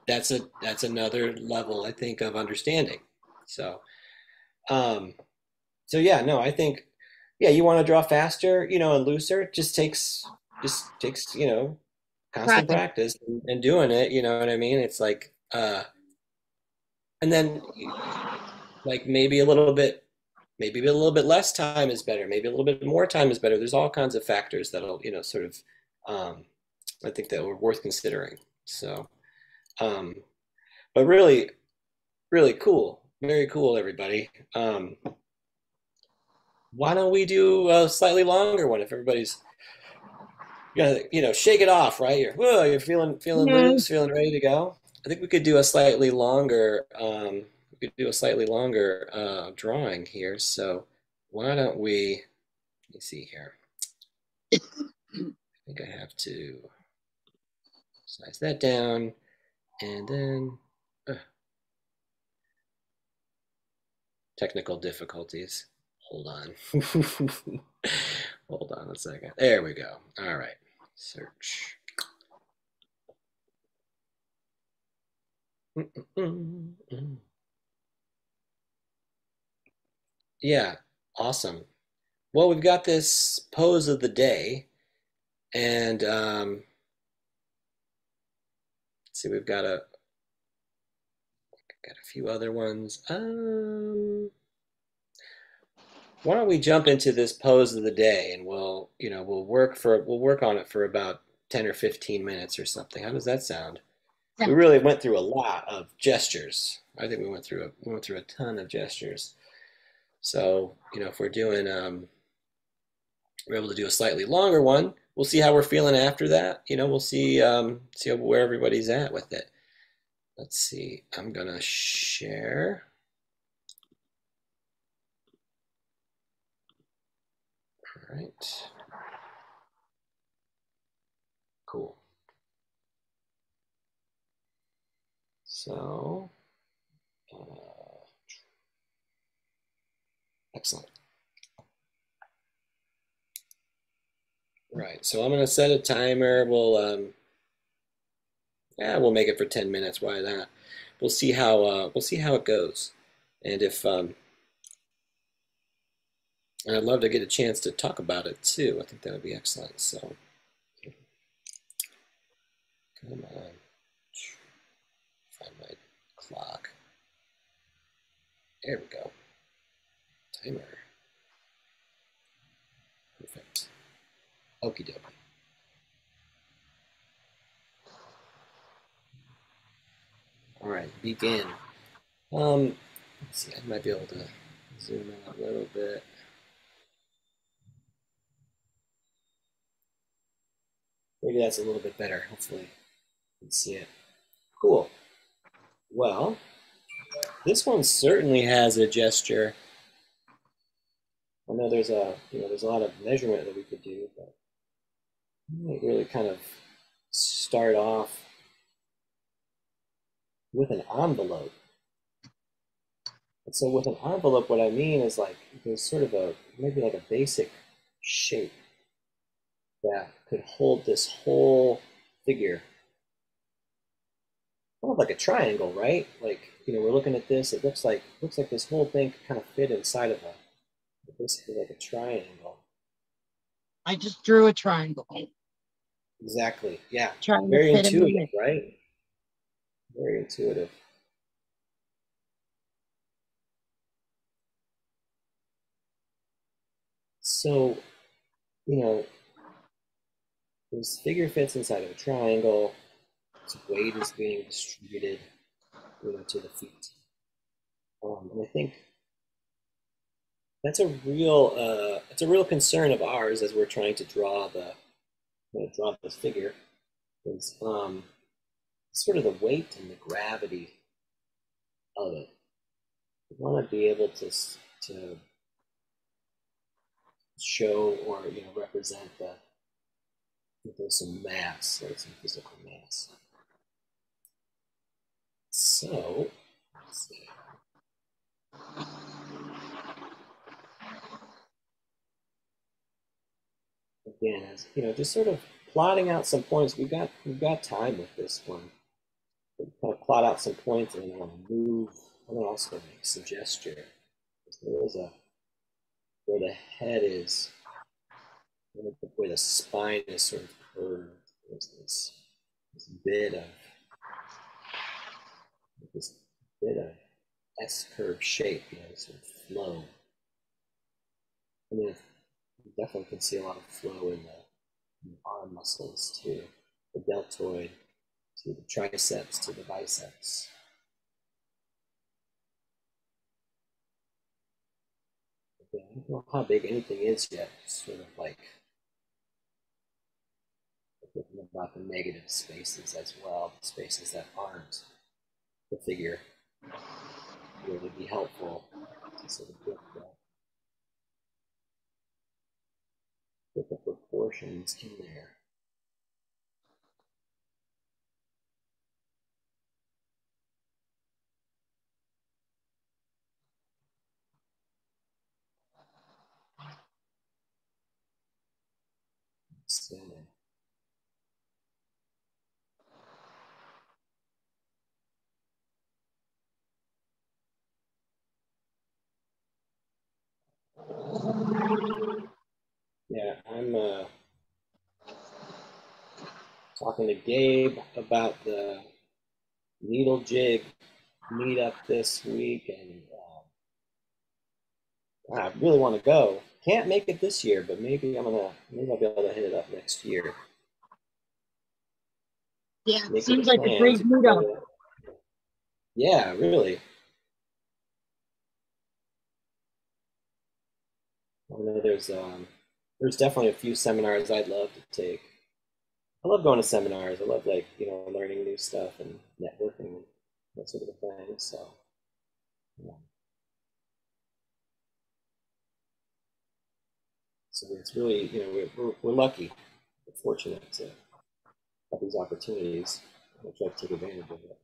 that's a that's another level i think of understanding so um so yeah no i think yeah you want to draw faster you know and looser it just takes just takes you know constant Practice. practice and, and doing it you know what i mean it's like uh and then like maybe a little bit maybe a little bit less time is better maybe a little bit more time is better there's all kinds of factors that'll you know sort of um, I think that were worth considering. So, um, but really, really cool, very cool, everybody. Um, why don't we do a slightly longer one if everybody's you gotta, you know, shake it off, right? You're, whoa, you're feeling feeling Yeah. loose, feeling ready to go. I think we could do a slightly longer. Um, could do a slightly longer uh, drawing here. So why don't we? Let me see here. I think I have to size that down and then uh, technical difficulties. Hold on. [LAUGHS] Hold on a second. There we go. All right. Search. Mm-mm-mm-mm. Yeah, awesome. Well, we've got this pose of the day, and um, let's see, we've got a got a few other ones. Um, why don't we jump into this pose of the day and we'll, you know, we'll work for we'll work on it for about 10 or 15 minutes or something. How does that sound? We really went through a lot of gestures. I think we went through a we went through a ton of gestures. So, you know, if we're doing um we're able to do a slightly longer one, we'll see how we're feeling after that. You know, we'll see um see where everybody's at with it. Let's see. I'm to share All right. Cool. So, uh, excellent. Right, so I'm going to set a timer. We'll, um, yeah, we'll make it for 10 minutes. Why not? We'll see how, uh, we'll see how it goes. And if, um, and I'd love to get a chance to talk about it too. I think that would be excellent. So, come on, find my clock. There we go. Timer. Perfect. Okie dokie. All right, begin. Um, let's see, I might be able to zoom in a little bit. Maybe that's a little bit better. Hopefully you can see it. Cool. Well, this one certainly has a gesture. I know there's a you know there's a lot of measurement that we could do, but really kind of start off with an envelope. And so with an envelope, what I mean is like there's sort of a maybe like a basic shape that could hold this whole figure. Kind of like a triangle, right? Like, you know, we're looking at this, it looks like looks like this whole thing could kind of fit inside of a basically like a triangle. I just drew a triangle. Exactly. Yeah. Trying Very fit in intuitive, right? Very intuitive. So, you know, this figure fits inside of a triangle. Its weight is being distributed, you know, to the feet. Um, and I think that's a real uh, it's a real concern of ours as we're trying to draw the draw this figure is um, sort of the weight and the gravity of it. We want to be able to to show or you know represent the there's some mass, there's some physical mass. So, let's see. Again, you know, just sort of plotting out some points. We've got we've got time with this one. We'll kind of plot out some points and um, then I want to move. I'm to also make some gesture. There is a where the head is where the spine is sort of curved. There's this, this bit of this bit of S curve shape, you know, sort of flow. You definitely can see a lot of flow in the, in the arm muscles too, the deltoid to the triceps to the biceps. I don't know how big anything is yet. Sort of like thinking about the negative spaces as well, the spaces that aren't the figure. Would be helpful to sort of get the, get the proportions in there. So, Yeah, I'm uh, talking to Gabe about the needle jig meetup this week, and uh, I really want to go. Can't make it this year, but maybe I'm gonna maybe I'll be able to hit it up next year. Yeah, Make seems it like a great meetup. Yeah, really. I know there's um, there's definitely a few seminars I'd love to take. I love going to seminars. I love like you know learning new stuff and networking and that sort of thing. So, yeah. So it's really you know we're we're, we're lucky, we're fortunate to have these opportunities. We'll try to take advantage of it.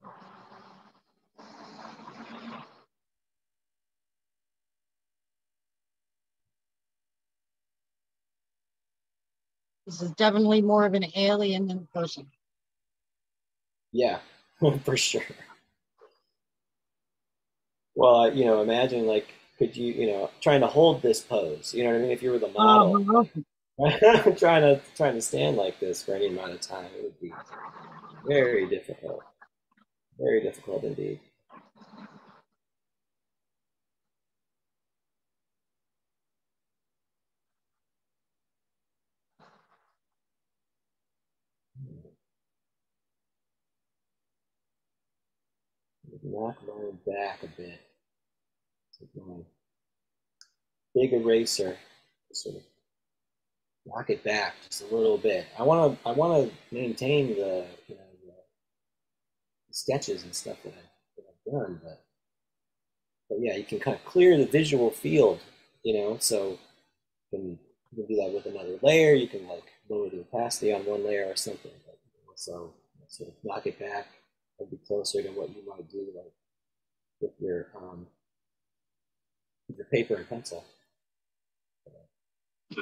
This is definitely more of an alien than a person. Yeah, [LAUGHS] for sure. Well, uh, you know, imagine like, could you, you know, trying to hold this pose? You know what I mean? If you were the model, Uh-huh. [LAUGHS] trying to trying to stand like this for any amount of time, it would be very difficult. Very difficult indeed. Knock mine back a bit. Take my big eraser, sort of knock it back just a little bit. I want to I want to maintain the you know the, sketches and stuff that, I, that I've done, but but yeah, you can kind of clear the visual field, you know. So you can you can do that with another layer. You can like lower the opacity on one layer or something. But, so sort of knock it back and be closer to what you might do like with your um with your paper and pencil. [LAUGHS]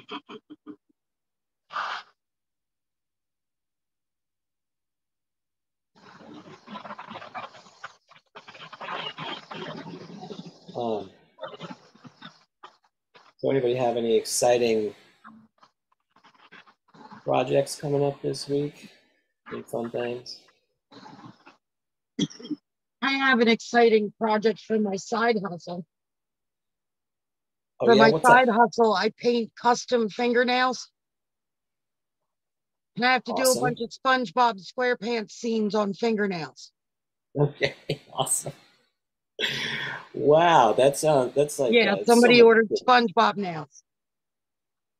Um, so anybody have any exciting projects coming up this week? Any fun things? I have an exciting project for my side hustle. Oh for yeah, my what's side that? hustle, I paint custom fingernails. And I have to do a bunch of SpongeBob SquarePants scenes on fingernails. Okay, [LAUGHS] awesome. Wow, that sounds that's like yeah, uh, somebody much ordered fun. SpongeBob nails.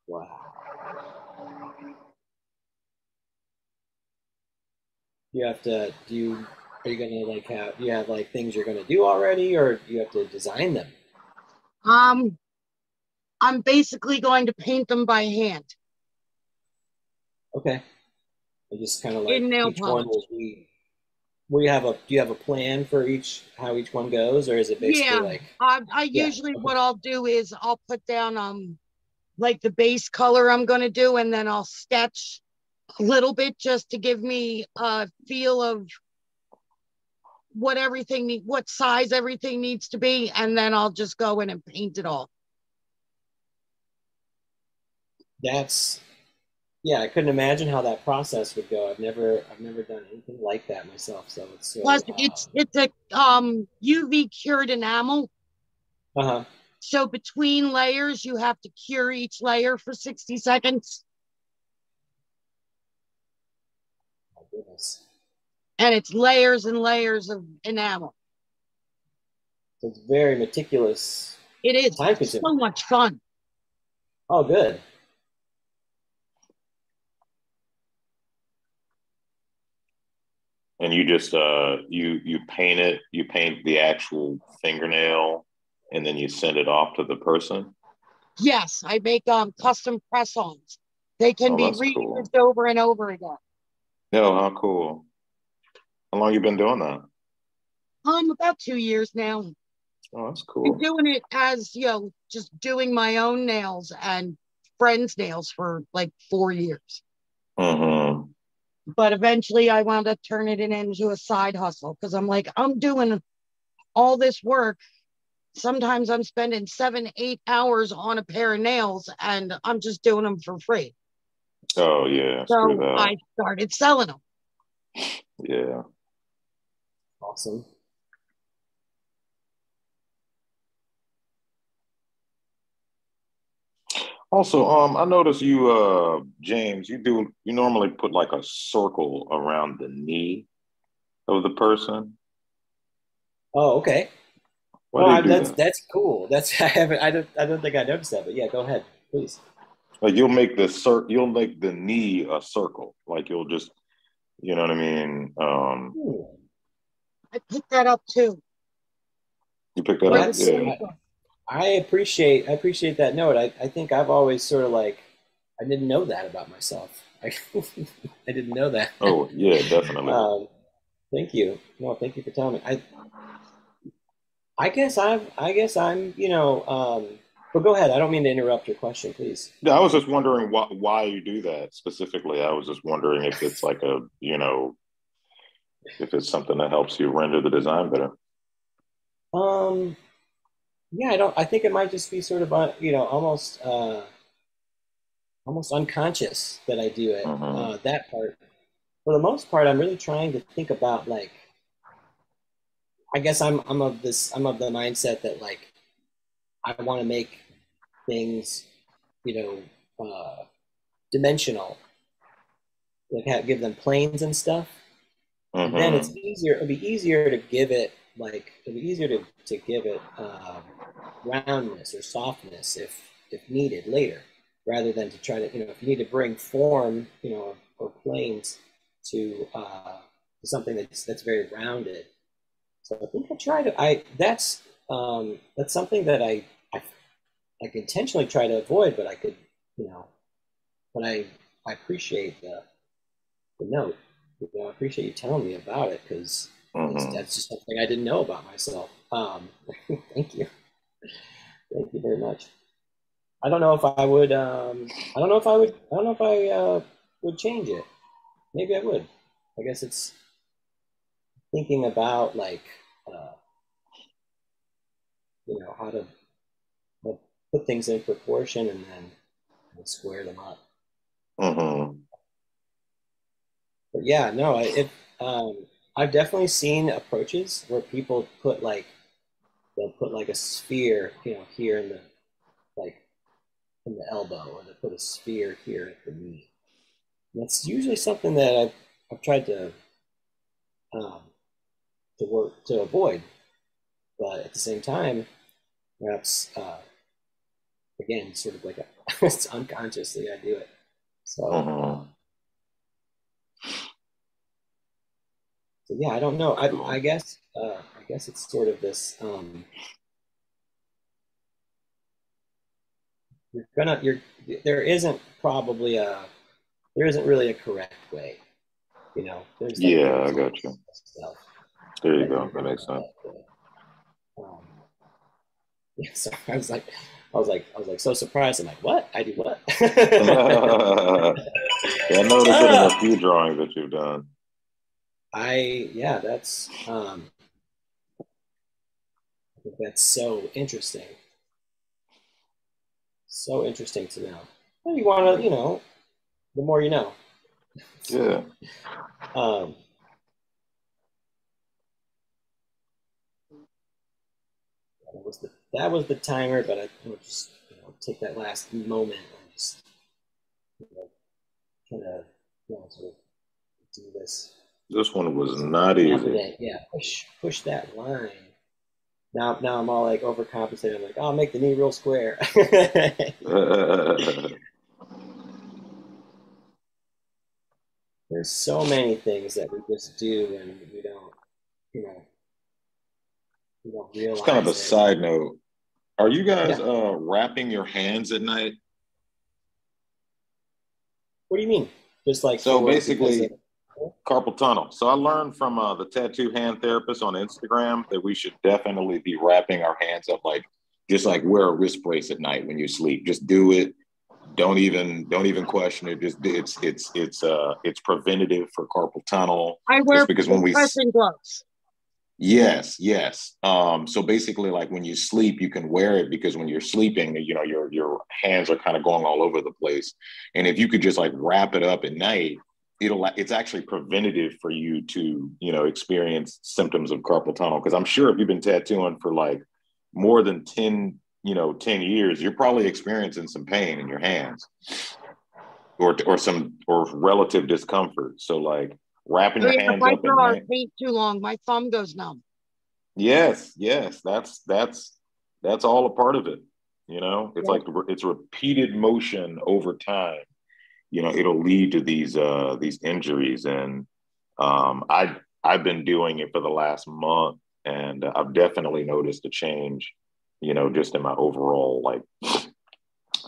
Wow. You have to do you are you gonna like have you have like things you're gonna do already or do you have to design them? Um, I'm basically going to paint them by hand. Okay. I just kind of like In nail each one polish. will be will you have a do you have a plan for each how each one goes or is it basically Yeah. like I, I Yeah, usually okay. what I'll do is I'll put down um like the base color I'm gonna do, and then I'll sketch a little bit just to give me a feel of what everything need, what size everything needs to be, and then I'll just go in and paint it all. that's yeah, I couldn't imagine how that process would go. I've never I've never done anything like that myself, so it's so Plus, it's it's a um UV cured enamel, uh huh. so between layers you have to cure each layer for 60 seconds, My goodness. And it's layers and layers of enamel. It's very meticulous. It is Time so much fun. Oh good. And you just uh you you paint it, you paint the actual fingernail and then you send it off to the person. Yes, I make um custom press-ons. They can Oh, be that's cool. reused over and over again. No, how cool. How long you been doing that? Um, about two years now. Oh, that's Been cool. doing it as you know, just doing my own nails and friends' nails for like four years. Mm-hmm. But eventually, I wound up turning it into a side hustle because I'm like, I'm doing all this work. Sometimes I'm spending seven, eight hours on a pair of nails, and I'm just doing them for free. Oh yeah, So. I started selling them. yeah. Awesome. Also, um, I noticed you, uh, James, you do you normally put like a circle around the knee of the person. Oh, okay. Why Well, that's that? that's cool. That's [LAUGHS] I haven't I don't I don't think I noticed that, but yeah, go ahead, please. Like you'll make the cir- you'll make the knee a circle. Like you'll just, you know what I mean? Um, Hmm. I picked that up too. you picked that Where up, the yeah. I appreciate I appreciate that note. I, I think I've always sort of like I didn't know that about myself. I, [LAUGHS] I didn't know that. Oh yeah, [LAUGHS] definitely. Um, thank you. No, thank you for telling me. I I guess I'm I guess I'm you know um, but go ahead. I don't mean to interrupt your question, please. Yeah, I was just wondering why why you do that specifically. I was just wondering if it's like a you know if it's something that helps you render the design better. Um, yeah, I don't. I think it might just be sort of, uh, you know, almost, uh, almost unconscious that I do it. Mhm. Uh, that part. For the most part, I'm really trying to think about like. I guess I'm I'm of this I'm of the mindset that like, I want to make things, you know, uh, dimensional. Like have, give them planes and stuff Mhm. then it's easier it'll be easier to give it like it'll be easier to, to give it um, roundness or softness if if needed later rather than to try to you know if you need to bring form you know or planes to uh, to something that's that's very rounded so i think i try to i that's um, that's something that I, I i intentionally try to avoid but i could you know but i i appreciate the the note you know, I appreciate you telling me about it because Mhm. that's just something I didn't know about myself. Um, [LAUGHS] thank you, thank you very much. I don't know if I would. Um, I don't know if I would. I don't know if I uh, would change it. Maybe I would. I guess it's thinking about like uh, you know how to how to put things in proportion and then square them up. Mhm. But yeah, no, it. Um, I've definitely seen approaches where people put like they'll put like a sphere, you know, here in the like in the elbow, or they put a sphere here at the knee. That's usually something that I've I've tried to um, to work to avoid, but at the same time, perhaps uh, again, sort of like a, [LAUGHS] it's unconsciously I do it. So. Mhm. So yeah, I don't know. I I guess uh, I guess it's sort of this. Um, you're gonna you're there isn't probably a there isn't really a correct way. You know, there's Yeah, I got you. stuff There you that go. That makes sense. um, [LAUGHS] yeah, so I was like, I was like, I was like so surprised. I'm like, what? I do what? [LAUGHS] [LAUGHS] yeah, I noticed it in a few drawings that you've done. I yeah, that's um, I think that's so interesting. So interesting to know. Well, you want to, you know, the more you know. Yeah. [LAUGHS] Um, that was the that was the timer, but I will just you know take that last moment and just you know kind of you know sort of do this This one was not easy. Yeah, push push that line. Now now I'm all like overcompensating. I'm like, oh, I'll make the knee real square. [LAUGHS] There's so many things that we just do and we don't, you know, we don't realize. It's kind of a it. side note. Are you guys Yeah. uh, wrapping your hands at night? What do you mean? Just like So basically- because of- Carpal tunnel. So I learned from uh, the tattoo hand therapist on Instagram that we should definitely be wrapping our hands up like just like wear a wrist brace at night when you sleep. Just do it. Don't even don't even question it. Just it's it's it's uh it's preventative for carpal tunnel. I wear because when we- compression gloves. Yes, yes. Um, so basically, like when you sleep, you can wear it because when you're sleeping, you know, your your hands are kind of going all over the place. And if you could just like wrap it up at night, it'll it's actually preventative for you to, you know, experience symptoms of carpal tunnel. Because I'm sure if you've been tattooing for like more than 10 you know, 10 years, you're probably experiencing some pain in your hands or or some or relative discomfort. So like wrapping your hands if up feet too long, my thumb goes numb. Yes, yes, that's that's that's all a part of it. You know, it's Yeah. like it's repeated motion over time. You know, it'll lead to these uh these injuries, and um, I I've been doing it for the last month, and I've definitely noticed a change. You know, just in my overall like,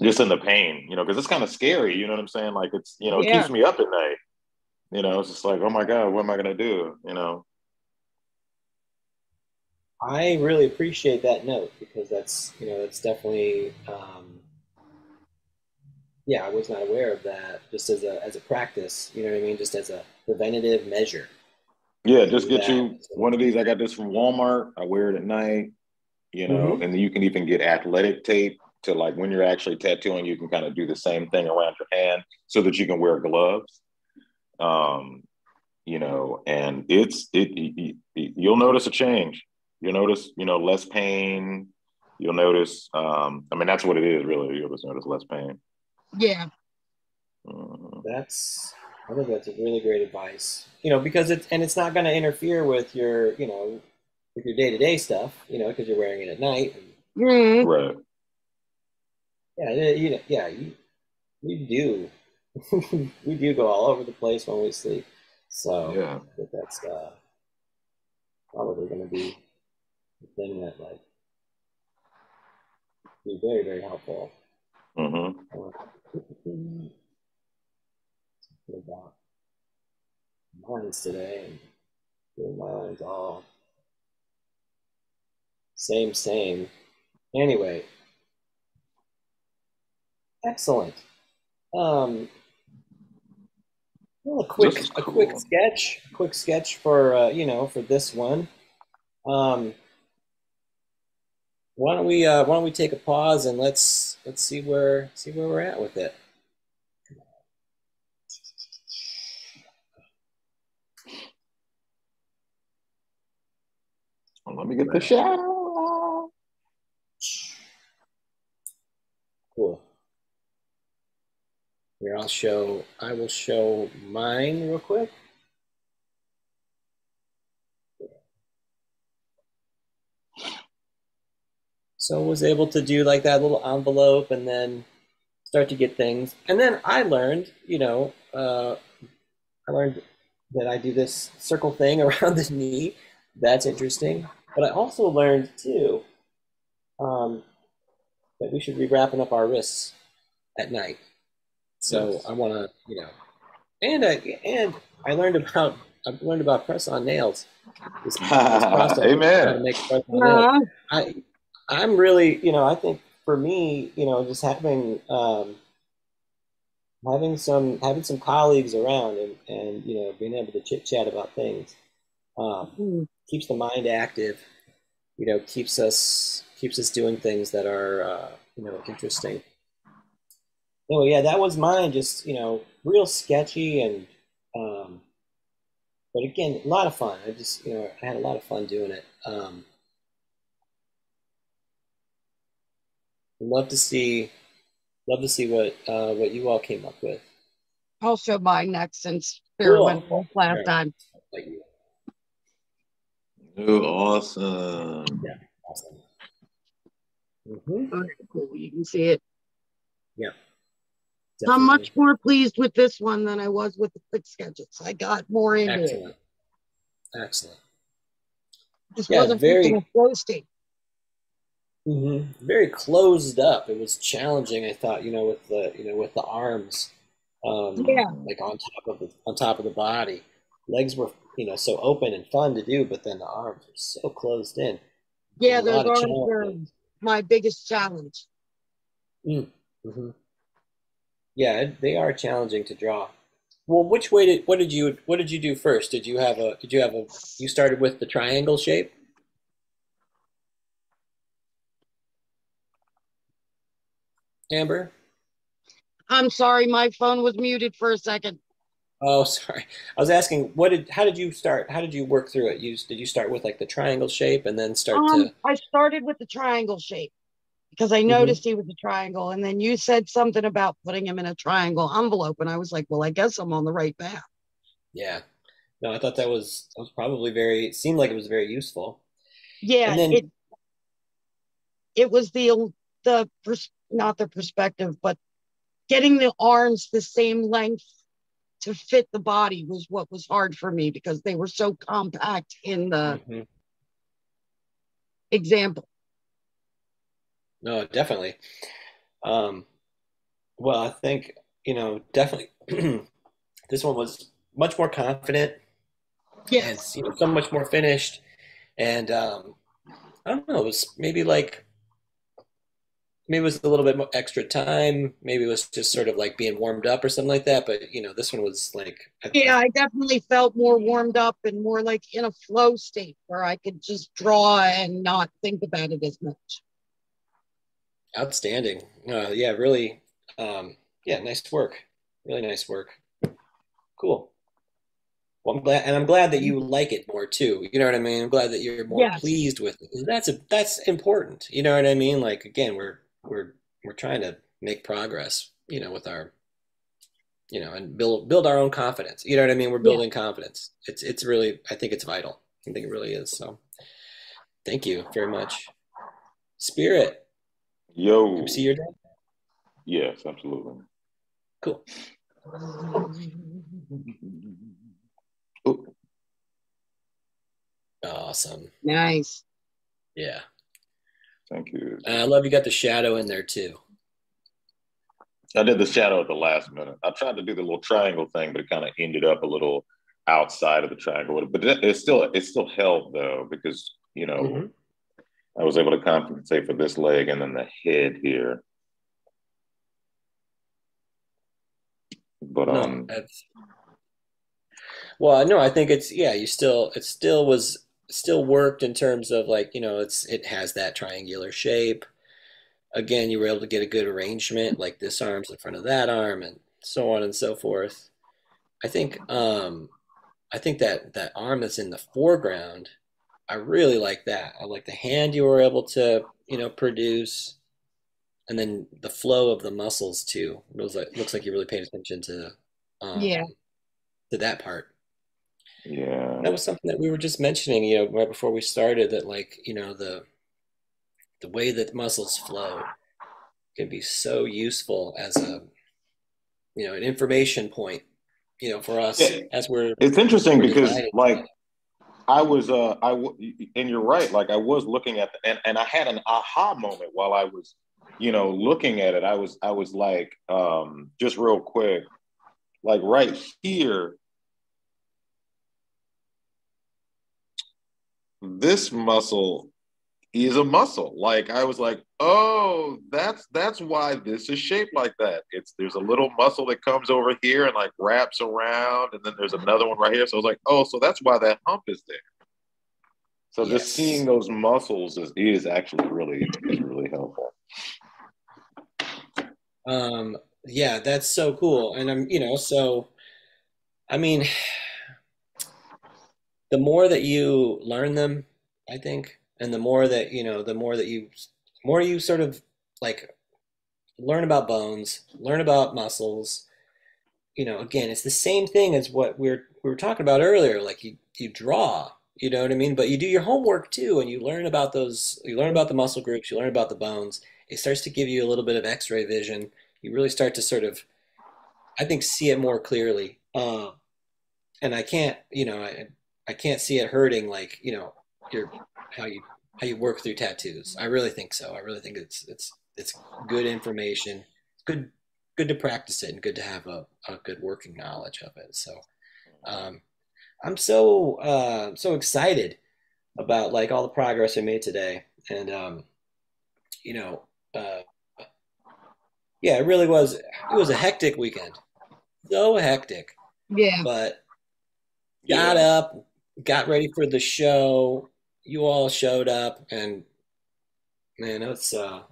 just in the pain. You know, because it's kind of scary. You know what I'm saying? Like it's you know it Yeah. keeps me up at night. You know, it's just like oh my god, what am I gonna do? You know. I really appreciate that note because that's you know that's definitely um, yeah I was not aware of that just as a as a practice you know what I mean just as a preventative measure Yeah, just get Yeah. you one of these. I got this from Walmart. I wear it at night, you know, Mhm. and then you can even get athletic tape to like when you're actually tattooing, you can kind of do the same thing around your hand so that you can wear gloves. Um, you know, and it's it, it, it- you'll notice a change. You'll notice, you know, less pain. You'll notice. Um, I mean, that's what it is, really. You'll just notice less pain. Yeah. Mhm. that's I think that's a really great advice you know because it's and it's not going to interfere with your you know with your day to day stuff you know because you're wearing it at night and, Mhm. Right. yeah it- you know, yeah you we do [LAUGHS] we do go all over the place when we sleep so Yeah. I think that's uh, probably going to be the thing that like be very very helpful. hmm Uh, about lines today and doing my lines all same same. Anyway, excellent. Um, well, a quick is a quick cool. sketch, quick sketch for uh, you know for this one. Um, why don't we uh, why don't we take a pause and let's let's see where see where we're at with it. Well, let me get the shadow. Cool. Here, I'll show. I will show mine real quick. So was able to do like that little envelope and then start to get things. And then I learned, you know, uh, I learned that I do this circle thing [LAUGHS] around the knee. That's interesting. But I also learned too um, that we should be wrapping up our wrists at night. So Yes. I want to, you know, and I and I learned about I learned about press on nails. This, [LAUGHS] this Amen. to make press on nails. Uh, I I'm really, you know, I think for me, you know, just having um, having some having some colleagues around and and you know being able to chit chat about things um, mm, keeps the mind active. You know, keeps us keeps us doing things that are uh, you know interesting. Oh yeah, that was mine. Just you know, real sketchy and um, but again, a lot of fun. I just you know I had a lot of fun doing it. Um, love to see love to see what uh, what you all came up with. I'll show mine next since Spirit Cool. went full last Sure. time. Like you. Oh, awesome. Awesome. hmm All right, cool. You can see it. I'm Definitely. I'm much more pleased with this one than I was with the quick sketches. I got more into it. excellent. Excellent. This Yeah, wasn't very- very roasting. hmm Very closed up. It was challenging. I thought, you know, with the you know with the arms, um, Yeah. like on top of the on top of the body. Legs were you know so open and fun to do, but then the arms were so closed in. Yeah, those arms were my biggest challenge. hmm Yeah, they are challenging to draw. Well, which way did what did you what did you do first? Did you have a did you have a you started with the triangle shape? Amber? I'm sorry, my phone was muted for a second. Oh, [LAUGHS] sorry. I was asking what did how did you start? How did you work through it? You did you start with like the triangle shape and then start Um, to I started with the triangle shape because I noticed he was a triangle. And then you said something about putting him in a triangle envelope. And I was like, well, I guess I'm on the right path. Yeah. No, I thought that was that was probably very. It seemed like it was very useful. Yeah, And then- it it was the the pers- not the perspective, but getting the arms the same length to fit the body was what was hard for me because they were so compact in the Mhm. example. No, definitely. Um, well, I think you know definitely [CLEARS THROAT] this one was much more confident and Yes. you know, so much more finished. And um, I don't know, it was maybe like maybe it was a little bit more extra time. Maybe it was just sort of like being warmed up or something like that. But you know, this one was like I- Yeah, I definitely felt more warmed up and more like in a flow state where I could just draw and not think about it as much. Outstanding. Uh, yeah, really. Um, yeah, nice work. Really nice work. Cool. Well, I'm glad, and I'm glad that you like it more too. You know what I mean? I'm glad that you're more Yes. pleased with it. That's a that's important. You know what I mean? Like again, we're we're we're trying to make progress. You know, with our, you know, and build build our own confidence. You know what I mean? We're Yeah. building confidence. It's it's really I think it's vital. I think it really is. So, thank you very much, Spirit. Yo. Do you see your day. Yes, absolutely. Cool. Ooh, Awesome. Nice. Yeah. thank you. And I love you got the shadow in there too. I did the shadow at the last minute. I tried to do the little triangle thing, but it kind of ended up a little outside of the triangle. But it, it still it still held though because you know Mhm. I was able to compensate for this leg and then the head here. But No, um, that's well, no, I think it's yeah, you still it still was still worked in terms of like, you know, it's it has that triangular shape. Again, you were able to get a good arrangement, like this arm's in front of that arm and so on and so forth. I think um I think that that arm that's in the foreground, I really like that. I like the hand you were able to, you know, produce. and then the flow of the muscles too. It was like looks like you really paid attention to um, Yeah. to that part. yeah, That was something that we were just mentioning, you know, right before we started. That like you know the the way that muscles flow can be so useful as a you know an information point, you know, for us Yeah. as we're it's interesting we're because like I was uh I w- and you're right like I was looking at the, and and I had an aha moment while I was you know looking at it. I was I was like um just real quick like right here this muscle is a muscle. Like I was like oh that's that's why this is shaped like that. It's there's a little muscle that comes over here and like wraps around and then there's another one right here. So I was like oh so that's why that hump is there. So just seeing those muscles is, is actually really is really helpful. Um, yeah, that's so cool. And I'm, you know, so I mean, [SIGHS] the more that you learn them, I think, and the more that, you know, the more that you, more you sort of like learn about bones, learn about muscles, you know, again, it's the same thing as what we're we were talking about earlier. Like you you draw, you know what I mean? But you do your homework too, and you learn about those, you learn about the muscle groups, you learn about the bones. It starts to give you a little bit of X-ray vision. You really start to sort of, I think, see it more clearly. Um, and I can't, you know, I I can't see it hurting like, you know, your how you how you work through tattoos. I really think so. I really think it's it's it's good information. It's good good to practice it and good to have a, a good working knowledge of it. So um, I'm so uh, so excited about like all the progress we made today, and um, you know, uh, yeah, it really was. It was a hectic weekend, so hectic. Yeah. But got up, got ready for the show. You all showed up, and man, it's uh,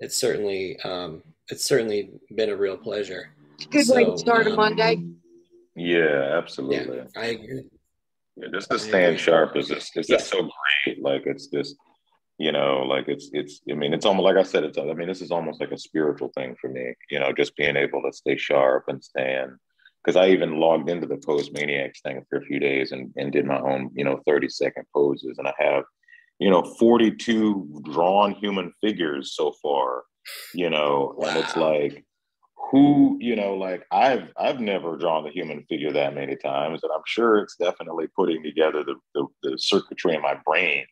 it's certainly um, it's certainly been a real pleasure. Good way to start a um, Monday. yeah absolutely I agree. Yeah, just to I stand sharp is just it's just so great. Like it's just You know, like it's it's. I mean, it's almost like I said. It's. I mean, this is almost like a spiritual thing for me. You know, just being able to stay sharp and stand. Because I even logged into the Pose Maniacs thing for a few days and, and did my own, you know, 30 second poses. And I have, you know, 42 drawn human figures so far, you know, wow. and it's like, who you know like i've i've never drawn the human figure that many times and i'm sure it's definitely putting together the, the, the circuitry in my brain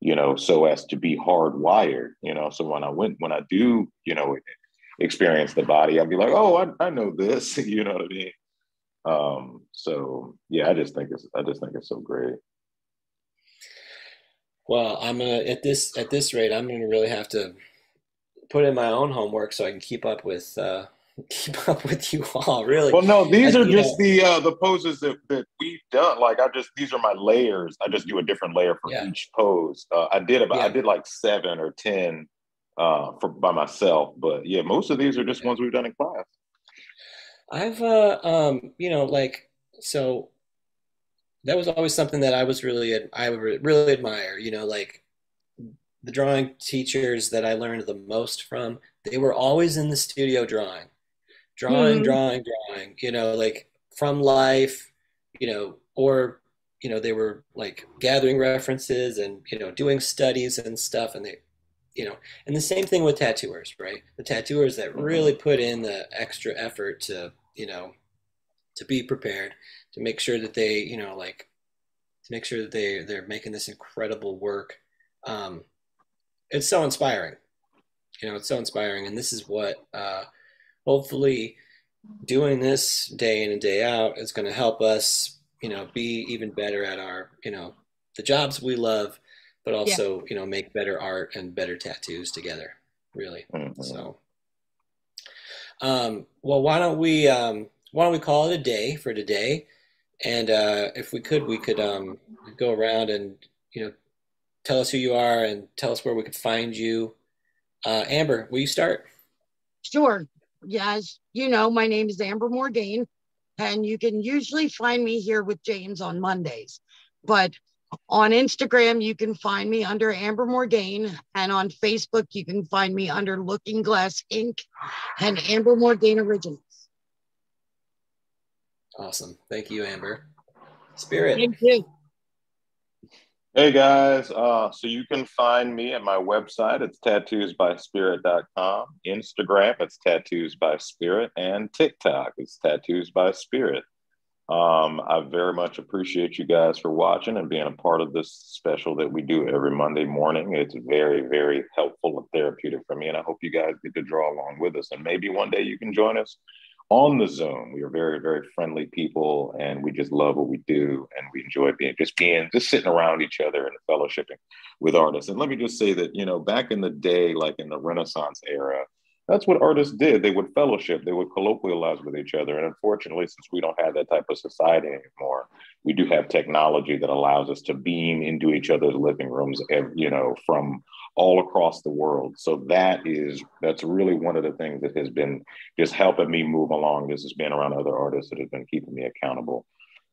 you know so as to be hardwired you know so when i went when i do you know experience the body i'll be like oh i, I know this [LAUGHS] you know what i mean um so yeah i just think it's i just think it's so great. Well i'm gonna at this at this rate i'm gonna really have to put in my own homework so i can keep up with uh [LAUGHS] keep up with you all really. Well no these are just know. the uh the poses that, that we've done. Like i just these are my layers. I just do a different layer for yeah. each pose. Uh, i did about yeah. i did like seven or ten uh for by myself but yeah most of these are just ones we've done in class i've uh um you know like so that was always something that i was really i really admire you know like the drawing teachers that i learned the most from they were always in the studio drawing drawing, mm-hmm. drawing, drawing, you know, like from life, you know, or, you know, they were like gathering references and, you know, doing studies and stuff. And they, you know, and the same thing with tattooers, right? The tattooers that mm-hmm. really put in the extra effort to, you know, to be prepared, to make sure that they, you know, like, to make sure that they, they're making this incredible work. Um, it's so inspiring. You know, it's so inspiring. And this is what, uh, hopefully doing this day in and day out is going to help us you know be even better at our you know the jobs we love but also yeah. you know make better art and better tattoos together really mm-hmm. so um well why don't we um why don't we call it a day for today? And uh if we could we could um go around and you know tell us who you are and tell us where we could find you. Uh amber will you start? Sure. Yes, you know, my name is Amber Morgaine, and you can usually find me here with James on Mondays. But on Instagram, you can find me under Amber Morgaine, and on Facebook, you can find me under Looking Glass Inc. and Amber Morgaine Originals. Awesome. Thank you, Amber. Spirit. Thank you. Hey guys, uh, so you can find me at my website. It's tattoosbyspirit.com. Instagram, it's tattoos by spirit, and TikTok, it's tattoos by spirit. Um, I very much appreciate you guys for watching and being a part of this special that we do every Monday morning. It's very, very helpful and therapeutic for me, and I hope you guys get to draw along with us. And maybe one day you can join us on the Zoom. We are very, very friendly people, and we just love what we do, and we enjoy being just being just sitting around each other and fellowshipping with artists. And let me just say that you know, back in the day, like in the Renaissance era, that's what artists did. They would fellowship, they would colloquialize with each other. And unfortunately, since we don't have that type of society anymore, we do have technology that allows us to beam into each other's living rooms, you know, from all across the world. So that is that's really one of the things that has been just helping me move along. This has been around other artists that have been keeping me accountable.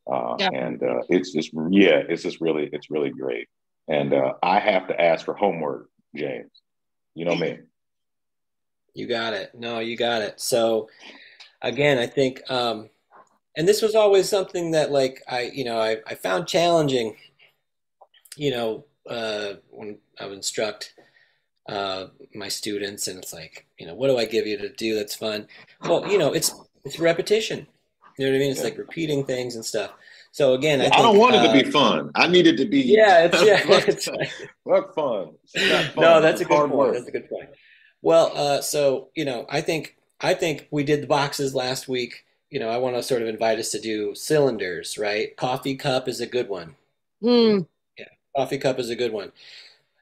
Uh, yeah. And uh, it's just yeah, it's just really it's really great. And uh, I have to ask for homework, James. You know me. You got it. No, you got it. So again, I think, um, and this was always something that like I, you know, I, I found challenging, you know, uh, when I would instruct uh, my students, and it's like, you know, what do I give you to do that's fun? Well, you know, it's it's repetition. You know what I mean? It's like repeating things and stuff. So again, I, think, I don't want it to be uh, fun. I need it to be yeah, it's, [LAUGHS] yeah, it's fun. fun. No, that's a good point. Work. That's a good point. Well, uh, so you know, I think I think we did the boxes last week. You know, I want to sort of invite us to do cylinders, right? Coffee cup is a good one. Mm. Yeah, coffee cup is a good one.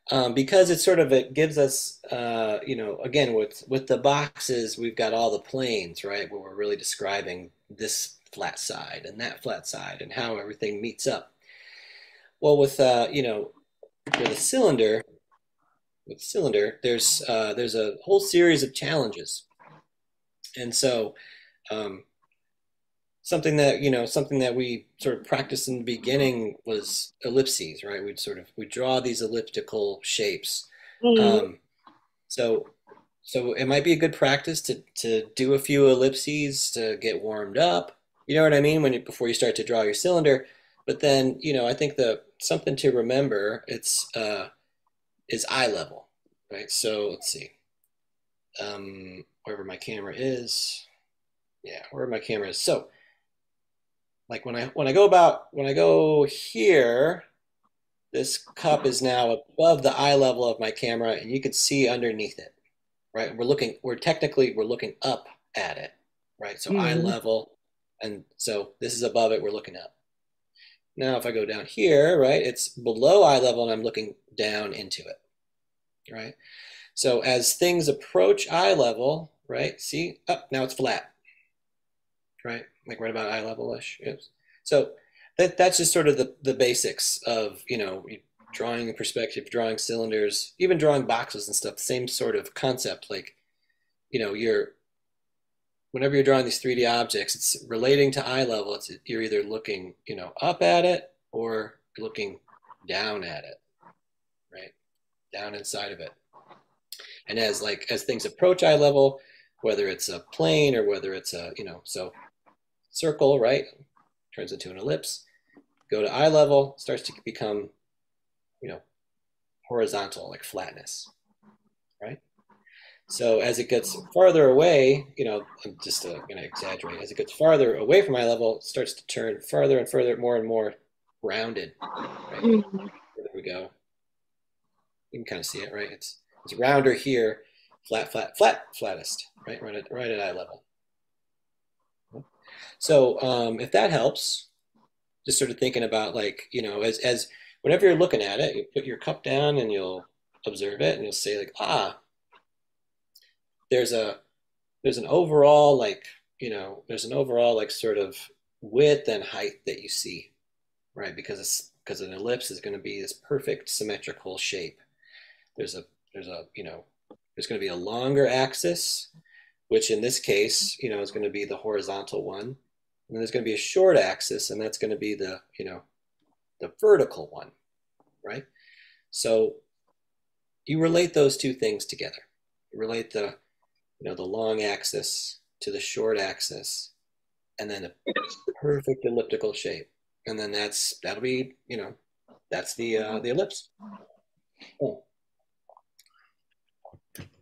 Um, because it sort of it gives us, uh, you know, again with with the boxes, we've got all the planes, right, where we're really describing this flat side and that flat side and how everything meets up. Well, with uh, you know, with a cylinder, with cylinder, there's uh, there's a whole series of challenges, and so um, something that you know something that we sort of practiced in the beginning was ellipses right? We'd sort of we draw these elliptical shapes. Mhm. um, so so it might be a good practice to to do a few ellipses to get warmed up. You know what i mean? When you, before you start to draw your cylinder. But then you know i think the something to remember it's uh is eye level right so let's see um wherever my camera is yeah wherever my camera is so like when I when I go about when I go here, this cup is now above the eye level of my camera, and you can see underneath it. Right? We're looking. We're technically we're looking up at it. Right? So eye Mhm. level, and so this is above it. We're looking up. Now, if I go down here, right, it's below eye level, and I'm looking down into it. Right? So as things approach eye level, right? See, up now it's flat right? Like right about eye level-ish. Yes. So that that's just sort of the the basics of you know drawing in perspective, drawing cylinders, even drawing boxes and stuff. Same sort of concept. Like you know you're whenever you're drawing these 3D objects, it's relating to eye level. It's you're either looking you know up at it or looking down at it? Down inside of it. And as like as things approach eye level, whether it's a plane or whether it's a you know so circle, right? Turns into an ellipse. Go to eye level, starts to become, you know, horizontal, like flatness, right? So as it gets farther away, you know, I'm just uh, going to exaggerate. As it gets farther away from eye level, it starts to turn further and further, more and more rounded. Right? Mhm. There we go. You can kind of see it, right? It's it's rounder here, flat, flat, flat, flattest, right? Right at right at eye level. So um, if that helps, just sort of thinking about like, you know, as as whenever you're looking at it, you put your cup down and you'll observe it and you'll say like, ah, there's a there's an overall like, you know, there's an overall like sort of width and height that you see, right? Because it's because an ellipse is going to be this perfect symmetrical shape. There's a there's a, you know, there's going to be a longer axis, which in this case, you know, is going to be the horizontal one. And then there's going to be a short axis, and that's going to be the, you know, the vertical one, right? So you relate those two things together. You relate the, you know, the long axis to the short axis, and then a perfect elliptical shape. And then that's that'll be, you know, that's the uh, the ellipse.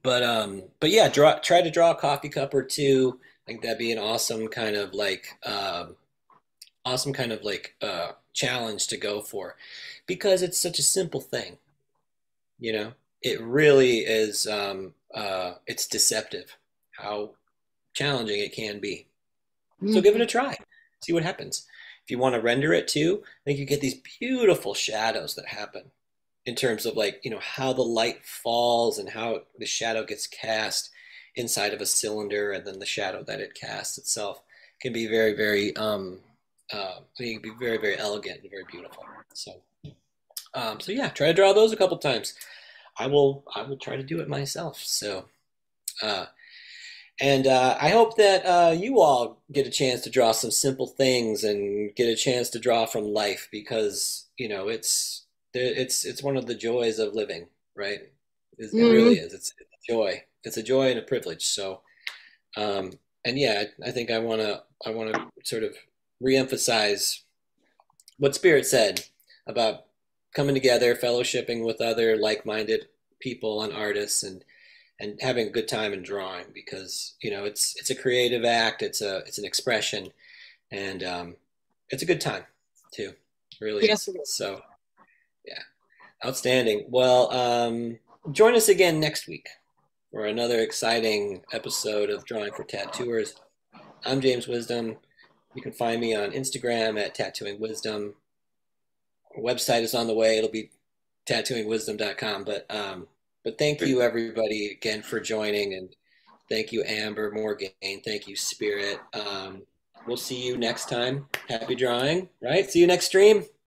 But um, but yeah, draw try to draw a coffee cup or two. I think that'd be an awesome kind of like um, awesome kind of like uh, challenge to go for because it's such a simple thing. You know, it really is. Um, uh, it's deceptive how challenging it can be. So give it a try. See what happens. If you want to render it too, I think you get these beautiful shadows that happen in terms of like, you know, how the light falls and how the shadow gets cast inside of a cylinder and then the shadow that it casts itself can be very, very, um, uh, it can be very, very elegant and very beautiful. So, um, so yeah, try to draw those a couple times. I will, I will try to do it myself. So, uh, and uh, I hope that uh, you all get a chance to draw some simple things and get a chance to draw from life because you know it's it's it's one of the joys of living, right? It, it really is. It's, a joy. It's a joy and a privilege. So, um, and yeah, I, I think I want to I want to sort of reemphasize what Spirit said about coming together, fellowshipping with other like-minded people and artists, and and having a good time in drawing because you know it's it's a creative act it's a it's an expression and um, it's a good time too really Yes, it is. so outstanding well um, join us again next week for another exciting episode of drawing for tattooers i'm james wisdom you can find me on instagram at tattooing wisdom Our website is on the way it'll be tattooingwisdom.com but um, but thank you everybody again for joining and thank you Amber Morgan. Thank you Spirit. Um, we'll see you next time. Happy drawing, right? See you next stream.